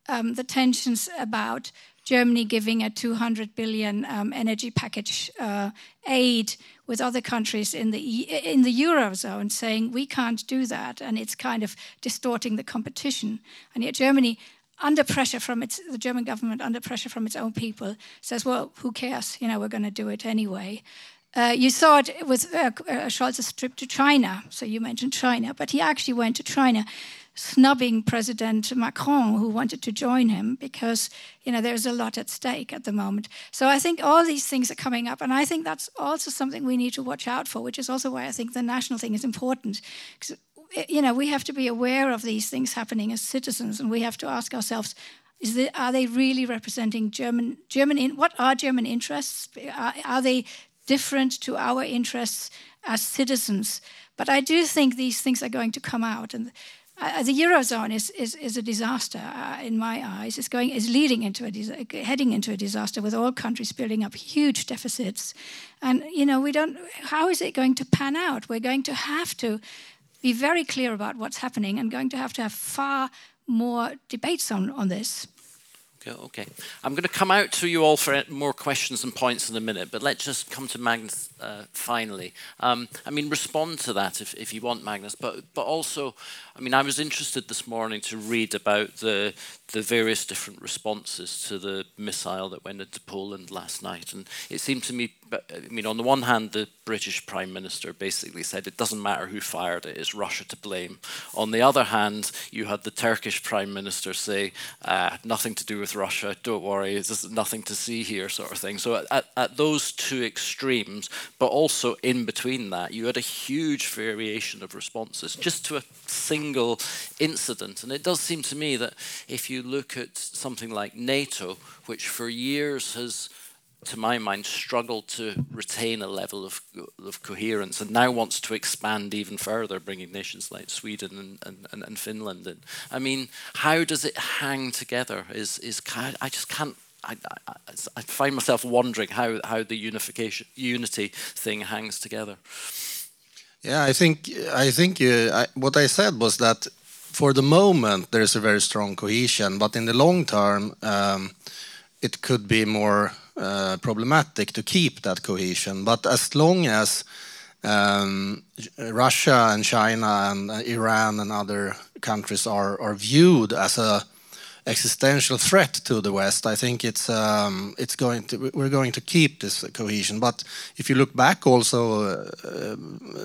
um, the tensions about Germany giving a 200 billion um, energy package uh, aid with other countries in the in the eurozone, saying we can't do that, and it's kind of distorting the competition. And yet Germany, under pressure from its the German government, under pressure from its own people, says, well, who cares? You know, we're going to do it anyway. Uh, you saw it with uh, uh, Scholz's trip to China. So you mentioned China, but he actually went to China, snubbing President Macron, who wanted to join him because you know there's a lot at stake at the moment. So I think all these things are coming up, and I think that's also something we need to watch out for, which is also why I think the national thing is important. You know, we have to be aware of these things happening as citizens, and we have to ask ourselves, is that, are they really representing German German in, what are German interests? Are, are, they different to our interests as citizens. But I do think these things are going to come out. And uh, the eurozone is, is, is a disaster uh, in my eyes. It's going is leading into a heading into a disaster with all countries building up huge deficits, and you know we don't. How is it going to pan out? We're going to have to be very clear about what's happening, and going to have to have far more debates on on this. Okay, I'm going to come out to you all for more questions and points in a minute, but let's just come to Magnus uh, finally. Um, I mean, respond to that if, if you want, Magnus, but, but also, I mean, I was interested this morning to read about the, the various different responses to the missile that went into Poland last night. And it seemed to me, I mean, on the one hand, the British Prime Minister basically said it doesn't matter who fired it, it's Russia to blame. On the other hand, you had the Turkish Prime Minister say, uh, nothing to do with Russia, don't worry, there's nothing to see here, sort of thing. So at, at those two extremes, but also in between that, you had a huge variation of responses just to a single incident. And it does seem to me that if you look at something like NATO, which for years has to my mind, struggled to retain a level of, of coherence and now wants to expand even further, bringing nations like Sweden and, and, and Finland in. I mean, how does it hang together? Is, is I just can't I, I, I, find myself wondering how, how the unification unity thing hangs together. Yeah, I think I think uh, I, what I said was that for the moment there is a very strong cohesion, but in the long term um, it could be more problematic to keep that cohesion. But as long as um, Russia and China and uh, Iran and other countries are, are viewed as a existential threat to the West, I think it's um, it's going to we're going to keep this cohesion. But if you look back also uh,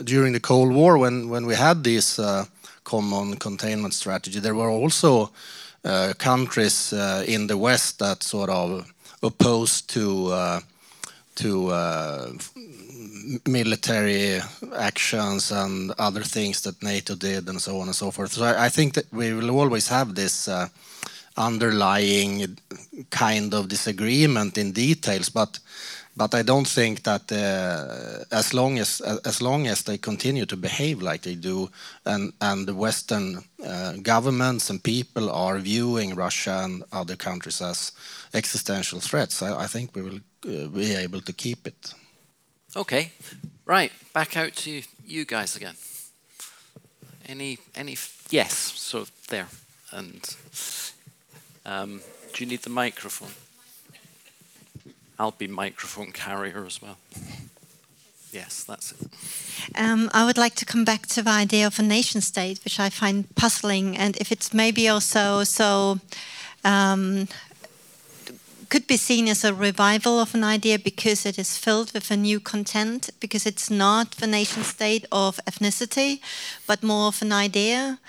during the Cold War, when when we had this uh, common containment strategy, there were also uh, countries uh, in the West that sort of opposed to uh, to uh, military actions and other things that NATO did and so on and so forth. So I, I think that we will always have this uh, underlying kind of disagreement in details, but but I don't think that uh, as long as as long as they continue to behave like they do, and and the Western uh, governments and people are viewing Russia and other countries as existential threats, I, I think we will uh, be able to keep it. Okay, right. Back out to you guys again. Any any yes, so there and. Um, do you need the microphone? I'll be microphone carrier as well. Yes, that's it. Um, I would like to come back to the idea of a nation state, which I find puzzling, and if it's maybe also so. Um, could be seen as a revival of an idea because it is filled with a new content, because it's not the nation state of ethnicity, but more of an idea.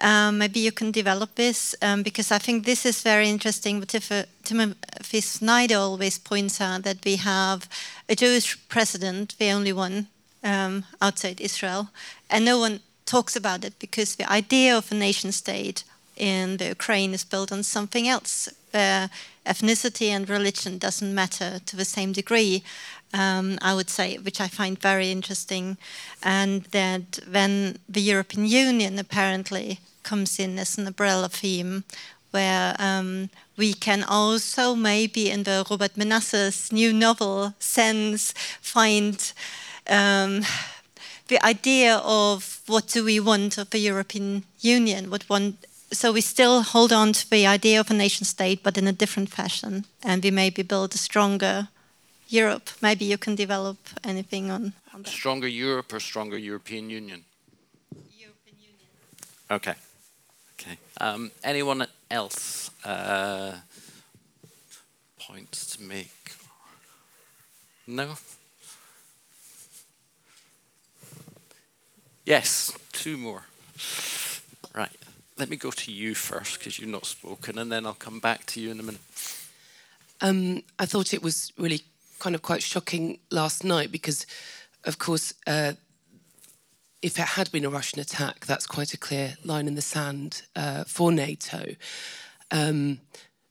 Um, maybe you can develop this um, because I think this is very interesting. But if, uh, Timothy Snyder always points out that we have a Jewish president, the only one um, outside Israel, and no one talks about it because the idea of a nation state in the Ukraine is built on something else. Uh, ethnicity and religion doesn't matter to the same degree. Um, I would say, which I find very interesting, and that when the European Union apparently comes in as an umbrella theme, where um, we can also maybe in the Robert Menasse's new novel sense find um, the idea of what do we want of the European Union, what one so we still hold on to the idea of a nation state, but in a different fashion, and we maybe build a stronger Europe. Maybe you can develop anything on, on that. Stronger Europe or stronger European Union? European Union. Okay. Okay. Um, anyone else? Uh, points to make? No? Yes, two more. Let me go to you first because you've not spoken, and then I'll come back to you in a minute. Um, I thought it was really kind of quite shocking last night because, of course, uh, if it had been a Russian attack, that's quite a clear line in the sand uh, for NATO. Um,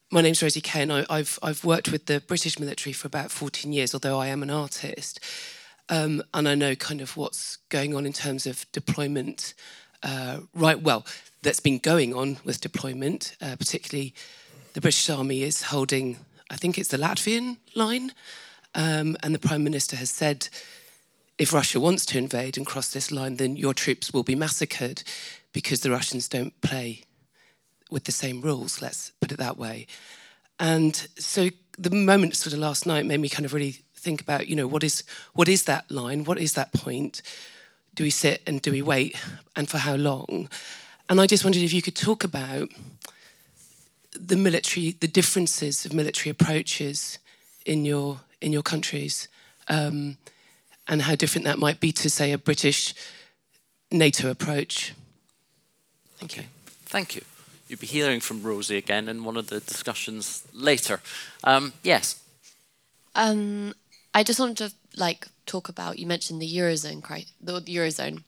my name's Rosie Kay, and I, have I've worked with the British military for about 14 years, although I am an artist. Um, and I know kind of what's going on in terms of deployment. Uh, right, well, that's been going on with deployment, uh, particularly the British Army is holding, I think it's the Latvian line, um, and the Prime Minister has said if Russia wants to invade and cross this line, then your troops will be massacred because the Russians don't play with the same rules, let's put it that way. And so the moment sort of last night made me kind of really think about, you know, what is what is that line? What is that point? Do we sit and do we wait? And for how long? And I just wondered if you could talk about the military, the differences of military approaches in your in your countries, um, and how different that might be to, say, a British NATO approach. Thank you. Thank you. You'll be hearing from Rosie again in one of the discussions later. Um, yes. Um, I just wanted to like talk about. You mentioned the eurozone, the eurozone,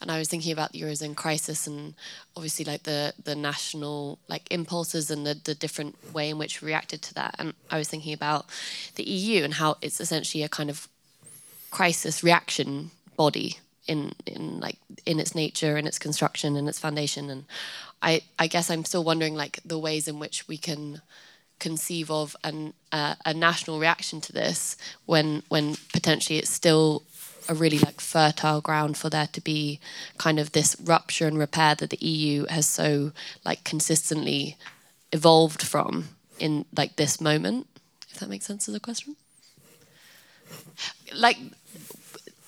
and I was thinking about the eurozone crisis and obviously like the the national like impulses and the the different way in which we reacted to that. And I was thinking about the EU and how it's essentially a kind of crisis reaction body in in like in its nature and its construction and its foundation and i i guess i'm still wondering like the ways in which we can conceive of an uh, a national reaction to this when when potentially it's still a really like fertile ground for there to be kind of this rupture and repair that the EU has so like consistently evolved from in like this moment if that makes sense as a question like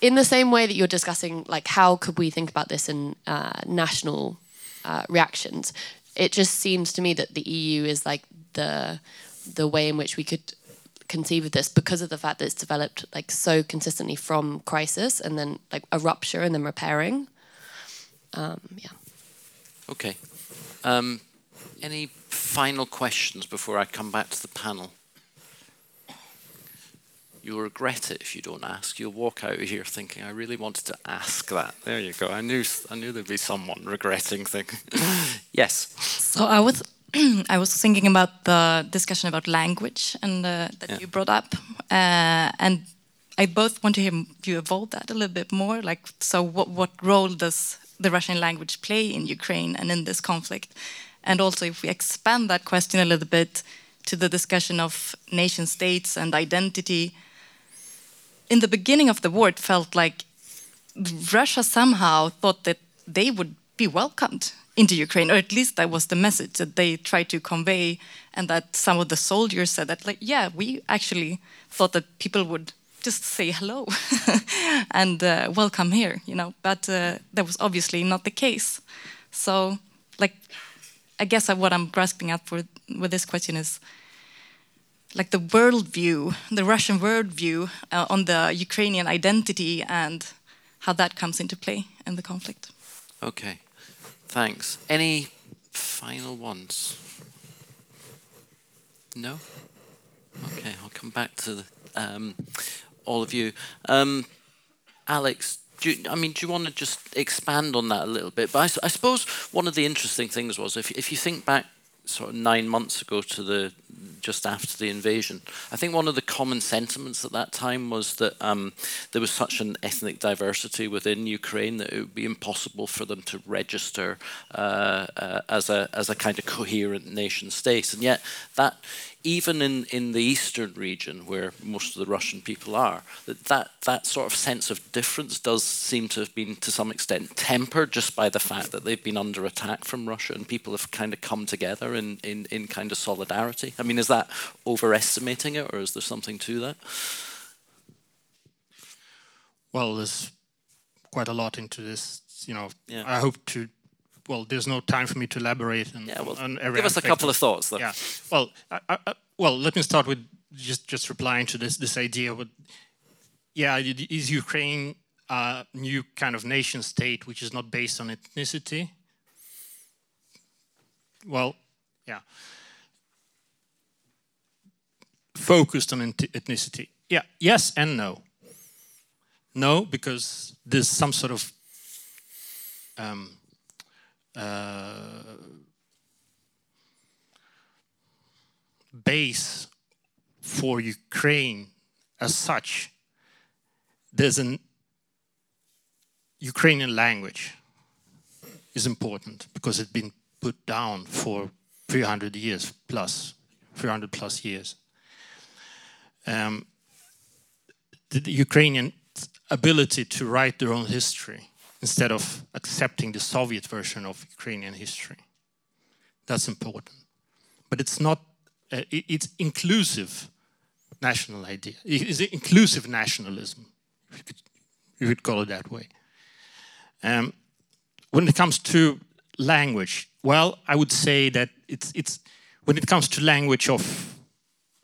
in the same way that you're discussing, like how could we think about this in uh, national uh, reactions? It just seems to me that the EU is like the the way in which we could conceive of this because of the fact that it's developed like so consistently from crisis and then like a rupture and then repairing. Um, yeah. Okay. Um, any final questions before I come back to the panel? You'll regret it if you don't ask. You'll walk out of here thinking, "I really wanted to ask that." There you go. I knew. I knew there'd be someone regretting things. yes. So I was. I was thinking about the discussion about language and uh, that Yeah. you brought up, uh, and I both want to hear you evolve that a little bit more. Like, so what what role does the Russian language play in Ukraine and in this conflict? And also, if we expand that question a little bit to the discussion of nation states and identity, in the beginning of the war, it felt like Russia somehow thought that they would be welcomed into Ukraine, or at least that was the message that they tried to convey, and that some of the soldiers said that, like, yeah, we actually thought that people would just say hello and uh, welcome here, you know. But uh, that was obviously not the case. So, like, I guess what I'm grasping at for with this question is like the worldview, the Russian worldview uh, on the Ukrainian identity and how that comes into play in the conflict. Okay. Thanks. Any final ones? No? Okay, I'll come back to um, all of you. Um, Alex, do you, I mean, do you want to just expand on that a little bit? But I suppose one of the interesting things was if, if you think back sort of nine months ago to the just after the invasion, I think one of the common sentiments at that time was that um, there was such an ethnic diversity within Ukraine that it would be impossible for them to register uh, uh, as a as a kind of coherent nation state, and yet that even in, in the eastern region where most of the Russian people are, that, that that sort of sense of difference does seem to have been to some extent tempered just by the fact that they've been under attack from Russia and people have kind of come together in, in, in kind of solidarity. I mean, is that overestimating it or is there something to that? Well, there's quite a lot into this. You know, Yeah. I hope to. Well, there's no time for me to elaborate on, Yeah, well, on every give us a couple of thoughts, though. Yeah. Well, I, I, well, let me start with just just replying to this this idea. With, yeah, is Ukraine a new kind of nation state which is not based on ethnicity? Well, yeah. Focused on ethnicity. Yeah, yes and no. No, because there's some sort of um, uh, base for Ukraine as such. There's an Ukrainian language is important because it's been put down for 300 years plus, 300 plus years. Um, the, the Ukrainian ability to write their own history instead of accepting the Soviet version of Ukrainian history. That's important. But it's not, uh, it's inclusive national idea. It is inclusive nationalism, you could, you could call it that way. Um, when it comes to language, well, I would say that it's, it's when it comes to language of,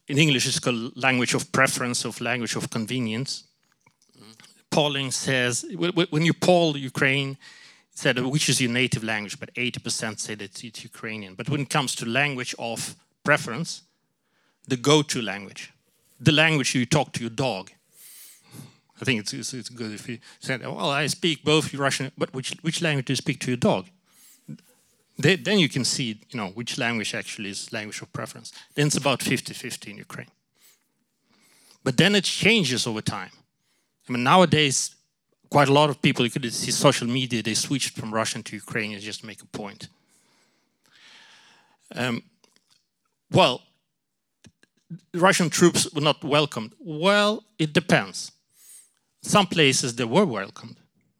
in English it's called language of preference, of language of convenience. Polling says, wh- wh- when you poll Ukraine, said which is your native language, but 80% say that it's Ukrainian. But when it comes to language of preference, the go-to language, the language you talk to your dog. I think it's, it's, it's good if you said, well, I speak both Russian, but which, which language do you speak to your dog? They, then you can see, you know, which language actually is language of preference. Then it's about 50-50 in Ukraine. But then it changes over time. I mean, nowadays, quite a lot of people, you could see social media, they switched from Russian to Ukrainian just to make a point. Um, well, Russian troops were not welcomed. Well, it depends. Some places they were welcomed.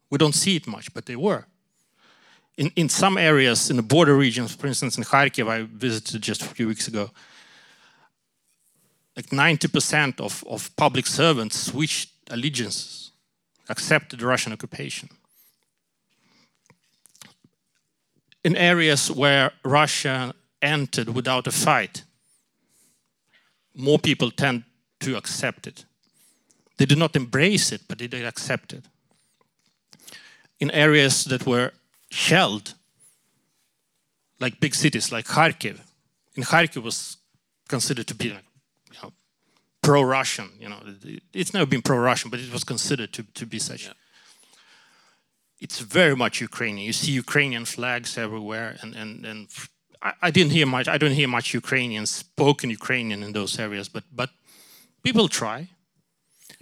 We don't see it much, but they were. In, in some areas, in the border regions, for instance, in Kharkiv, I visited just a few weeks ago, like 90% of, of public servants switched allegiances, accepted the Russian occupation. In areas where Russia entered without a fight, more people tend to accept it. They did not embrace it, but they did accept it. In areas that were shelled, like big cities like Kharkiv, in Kharkiv was considered to be know, pro-Russian. You know, it's never been pro-Russian, but it was considered to, to be such. Yeah. It's very much Ukrainian. You see Ukrainian flags everywhere, and and and I, I didn't hear much. I don't hear much Ukrainian spoken Ukrainian in those areas, but but people try,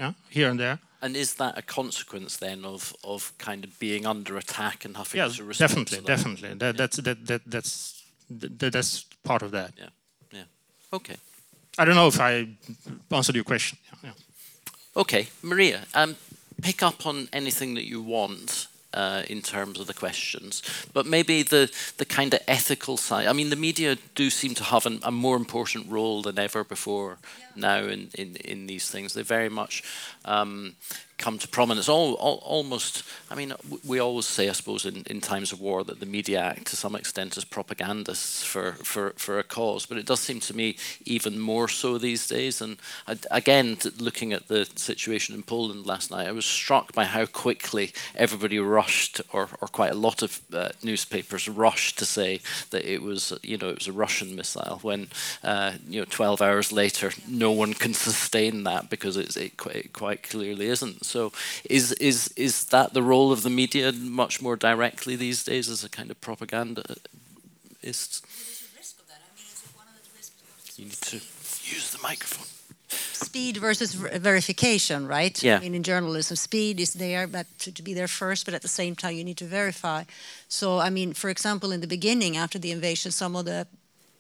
yeah, here and there. And is that a consequence then of of kind of being under attack and having Yeah, to respond? definitely, to that? definitely. That, That's that, that that's that, that's part of that. Yeah, yeah. Okay. I don't know if I answered your question. Yeah. Okay, Maria, um, pick up on anything that you want uh, in terms of the questions, but maybe the, the kind of ethical side. I mean, the media do seem to have an, a more important role than ever before now in, in, in these things. They very much um, come to prominence. All, all, almost, I mean, we always say, I suppose, in, in times of war that the media act to some extent as propagandists for, for, for a cause, but it does seem to me even more so these days. And again, looking at the situation in Poland last night, I was struck by how quickly everybody rushed, or, or quite a lot of uh, newspapers rushed to say that it was, you know, it was a Russian missile. When, uh, you know, 12 hours later, no one can sustain that because it's, it, it quite clearly isn't. So, is is is that the role of the media much more directly these days as a kind of propagandist? You need to use the microphone. speed versus ver- verification, right? Yeah. I mean, in journalism, speed is there, but to, to be there first, but at the same time, you need to verify. So, I mean, for example, in the beginning, after the invasion, some of the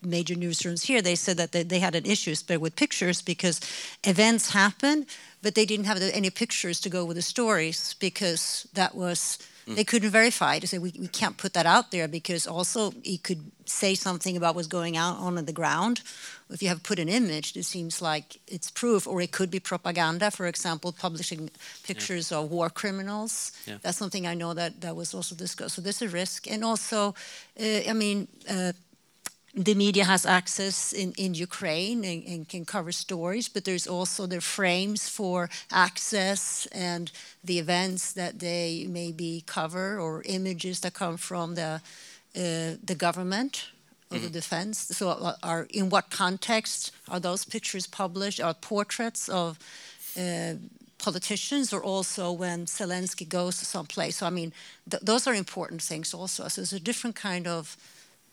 major newsrooms here, they said that they, they had an issue with pictures because events happened, but they didn't have the, any pictures to go with the stories because that was they couldn't verify it. They said we, we can't put that out there because also it could say something about what's going on on the ground. If you have put an image, it seems like it's proof, or it could be propaganda. For example, publishing pictures of war criminals. Yeah. That's something I know that that was also discussed. So there's a risk, and also, uh, I mean. Uh, the media has access in, in Ukraine and, and can cover stories, but there's also the frames for access and the events that they maybe cover or images that come from the uh, the government or the defense. So, uh, are in what context are those pictures published? Are portraits of uh, politicians, or also when Zelensky goes to someplace? So, I mean, th- those are important things also. So, it's a different kind of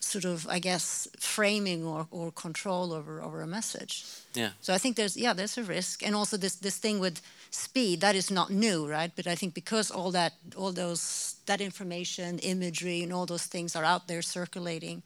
sort of, I guess, framing or, or control over, over a message. Yeah. So I think there's yeah there's a risk, and also this this thing with speed that is not new, right? But I think because all that all those that information, imagery, and all those things are out there circulating,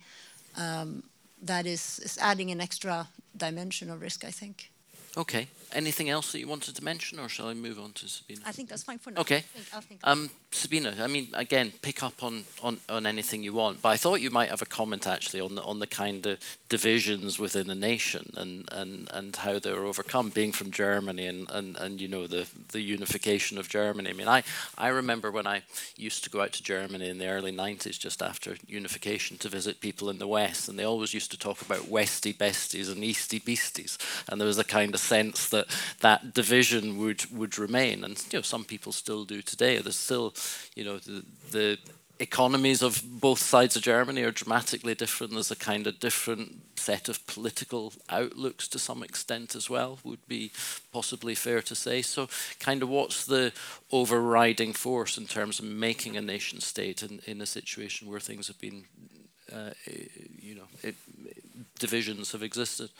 um, that is is adding an extra dimension of risk. I think. Okay. Anything else that you wanted to mention, or shall I move on to Sabine? I think that's fine for now. Okay. I think, I think Um, Sabine, I mean, again, pick up on, on, on anything you want, but I thought you might have a comment actually on the, on the kind of divisions within a nation and, and, and how they're overcome, being from Germany and, and, and you know the, the unification of Germany. I mean, I, I remember when I used to go out to Germany in the early 90s, just after unification, to visit people in the West, and they always used to talk about Westy besties and Easty beasties, and there was a kind of sense that that division would, would remain, and you know some people still do today. There's still, you know, the, the economies of both sides of Germany are dramatically different. There's a kind of different set of political outlooks to some extent as well, would be possibly fair to say. So, kind of what's the overriding force in terms of making a nation state in, in a situation where things have been, uh, you know, it, divisions have existed?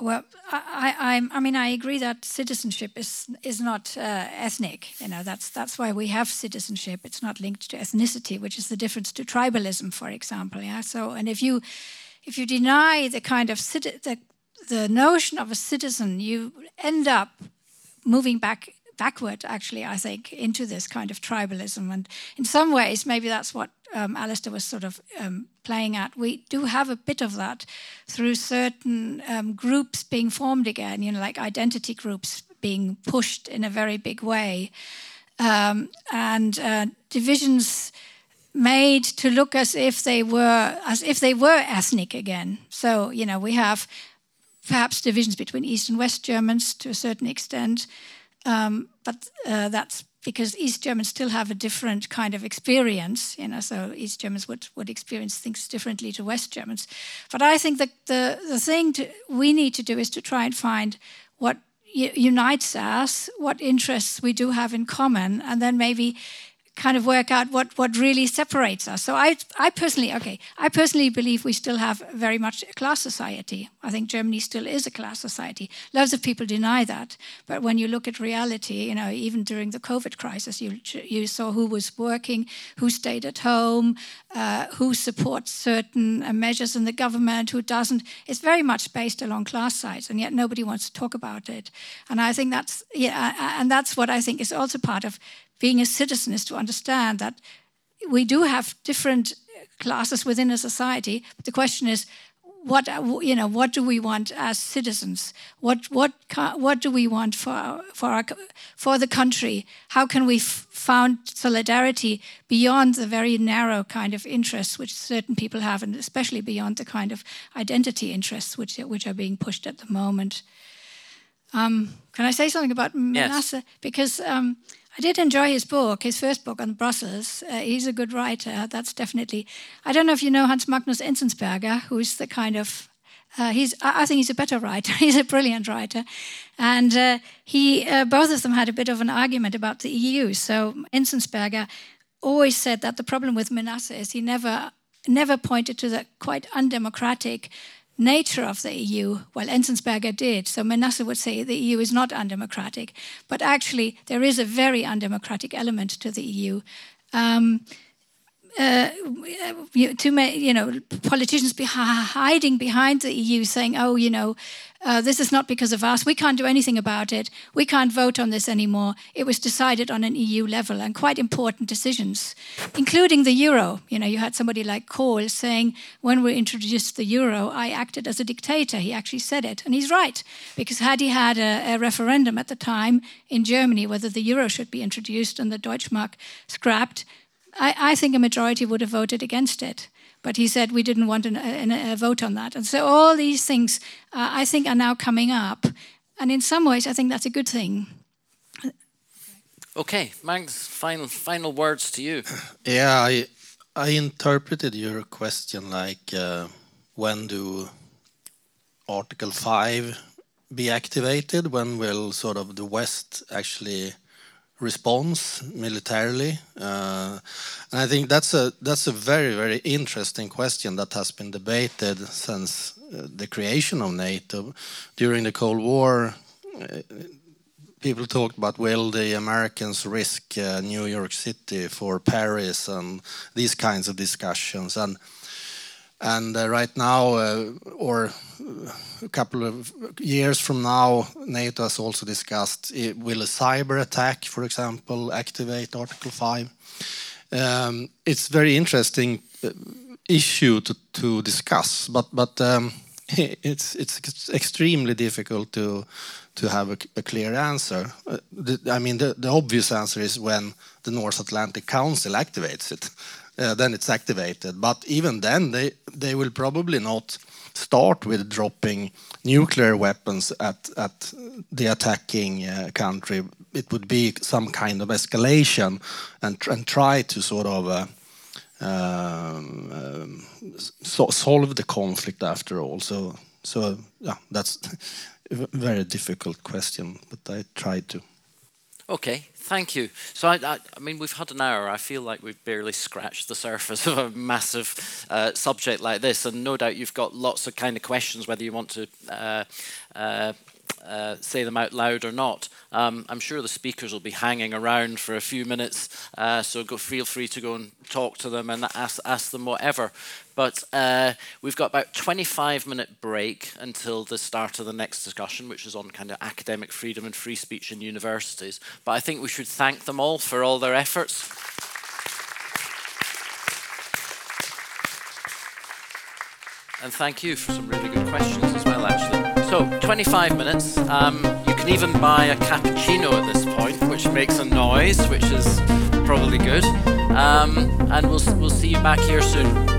Well, I, I, I'm- mean, I agree that citizenship is is not uh, ethnic. You know, that's that's why we have citizenship. It's not linked to ethnicity, which is the difference to tribalism, for example. Yeah. So, and if you if you deny the kind of citi- the the notion of a citizen, you end up moving back backward actually i think into this kind of tribalism and in some ways maybe that's what um, alistair was sort of um, playing at. We do have a bit of that through certain um, groups being formed again you know like identity groups being pushed in a very big way. Um, and uh, divisions made to look as if they were as if they were ethnic again. So you know we have perhaps divisions between East and West Germans to a certain extent, um, but uh, that's because East Germans still have a different kind of experience, you know. So East Germans would, would experience things differently to West Germans. But I think that the the thing to, we need to do is to try and find what unites us, what interests we do have in common, and then maybe kind of work out what, what really separates us. So I, I personally, okay, I personally believe we still have very much a class society. I think Germany still is a class society. Lots of people deny that, but when you look at reality, you know, even during the COVID crisis, you you saw who was working, who stayed at home, uh, who supports certain uh, measures in the government, who doesn't. It's very much based along class sides, and yet nobody wants to talk about it. And I think that's yeah, and that's what I think is also part of being a citizen is to understand that we do have different classes within a society. But the question is, what you know, what do we want as citizens? What what what do we want for for our for the country? How can we found solidarity beyond the very narrow kind of interests which certain people have, and especially beyond the kind of identity interests which which are being pushed at the moment? Um, can I say something about Menasse? Yes. Because um, I did enjoy his book, his first book on Brussels. Uh, he's a good writer. That's definitely. I don't know if you know Hans Magnus Enzensberger, who's the kind of. Uh, he's. I think he's a better writer. he's a brilliant writer, and uh, he. Uh, both of them had a bit of an argument about the EU. So Enzensberger always said that the problem with Menasse is he never never pointed to the quite undemocratic nature of the EU, well, Enzensberger did. So Menasse would say the EU is not undemocratic, but actually there is a very undemocratic element to the EU. Um, uh, too many, you know, politicians be hiding behind the EU, saying, "Oh, you know, uh, this is not because of us. We can't do anything about it. We can't vote on this anymore. It was decided on an EU level and quite important decisions, including the euro. You know, you had somebody like Kohl saying, when we introduced the euro, I acted as a dictator. He actually said it. And he's right, because had he had a, a referendum at the time in Germany whether the euro should be introduced and the Deutschmark scrapped, I, I think a majority would have voted against it. But he said we didn't want an, a, a vote on that. And so all these things, uh, I think, are now coming up. And in some ways, I think that's a good thing. Okay, Magnus, final final words to you. Yeah, I I interpreted your question like uh, when do Article Five be activated? When will sort of the West actually response militarily? Uh, and I think that's a that's a very very interesting question that has been debated since uh, the creation of NATO. During the Cold War, uh, people talked about will the Americans risk uh, New York City for Paris and these kinds of discussions and and uh, right now, uh, or a couple of years from now, NATO has also discussed will a cyber attack, for example, activate Article 5? Um, it's very interesting uh, issue to, to discuss, but but um, it's it's extremely difficult to to have a, clear answer. I mean, the obvious answer is when the North Atlantic Council activates it uh, then it's activated. But even then, they they will probably not start with dropping nuclear weapons at at the attacking uh, country. It would be some kind of escalation and and try to sort of. Uh, um, so solve the conflict after all. So, so yeah, that's a very difficult question, but I tried to. Okay, thank you. So, I, I, I, mean, we've had an hour. I feel like we've barely scratched the surface of a massive uh, subject like this, and no doubt you've got lots of kind of questions, whether you want to uh, uh, uh say them out loud or not. Um, I'm sure the speakers will be hanging around for a few minutes, uh, so go, feel free to go and talk to them and ask, ask them whatever. But uh, we've got about 25 minute break until the start of the next discussion, which is on kind of academic freedom and free speech in universities. But I think we should thank them all for all their efforts. And thank you for some really good questions as well, actually. So, 25 minutes. Um, you can even buy a cappuccino at this point, which makes a noise, which is probably good. Um, and we'll, we'll see you back here soon.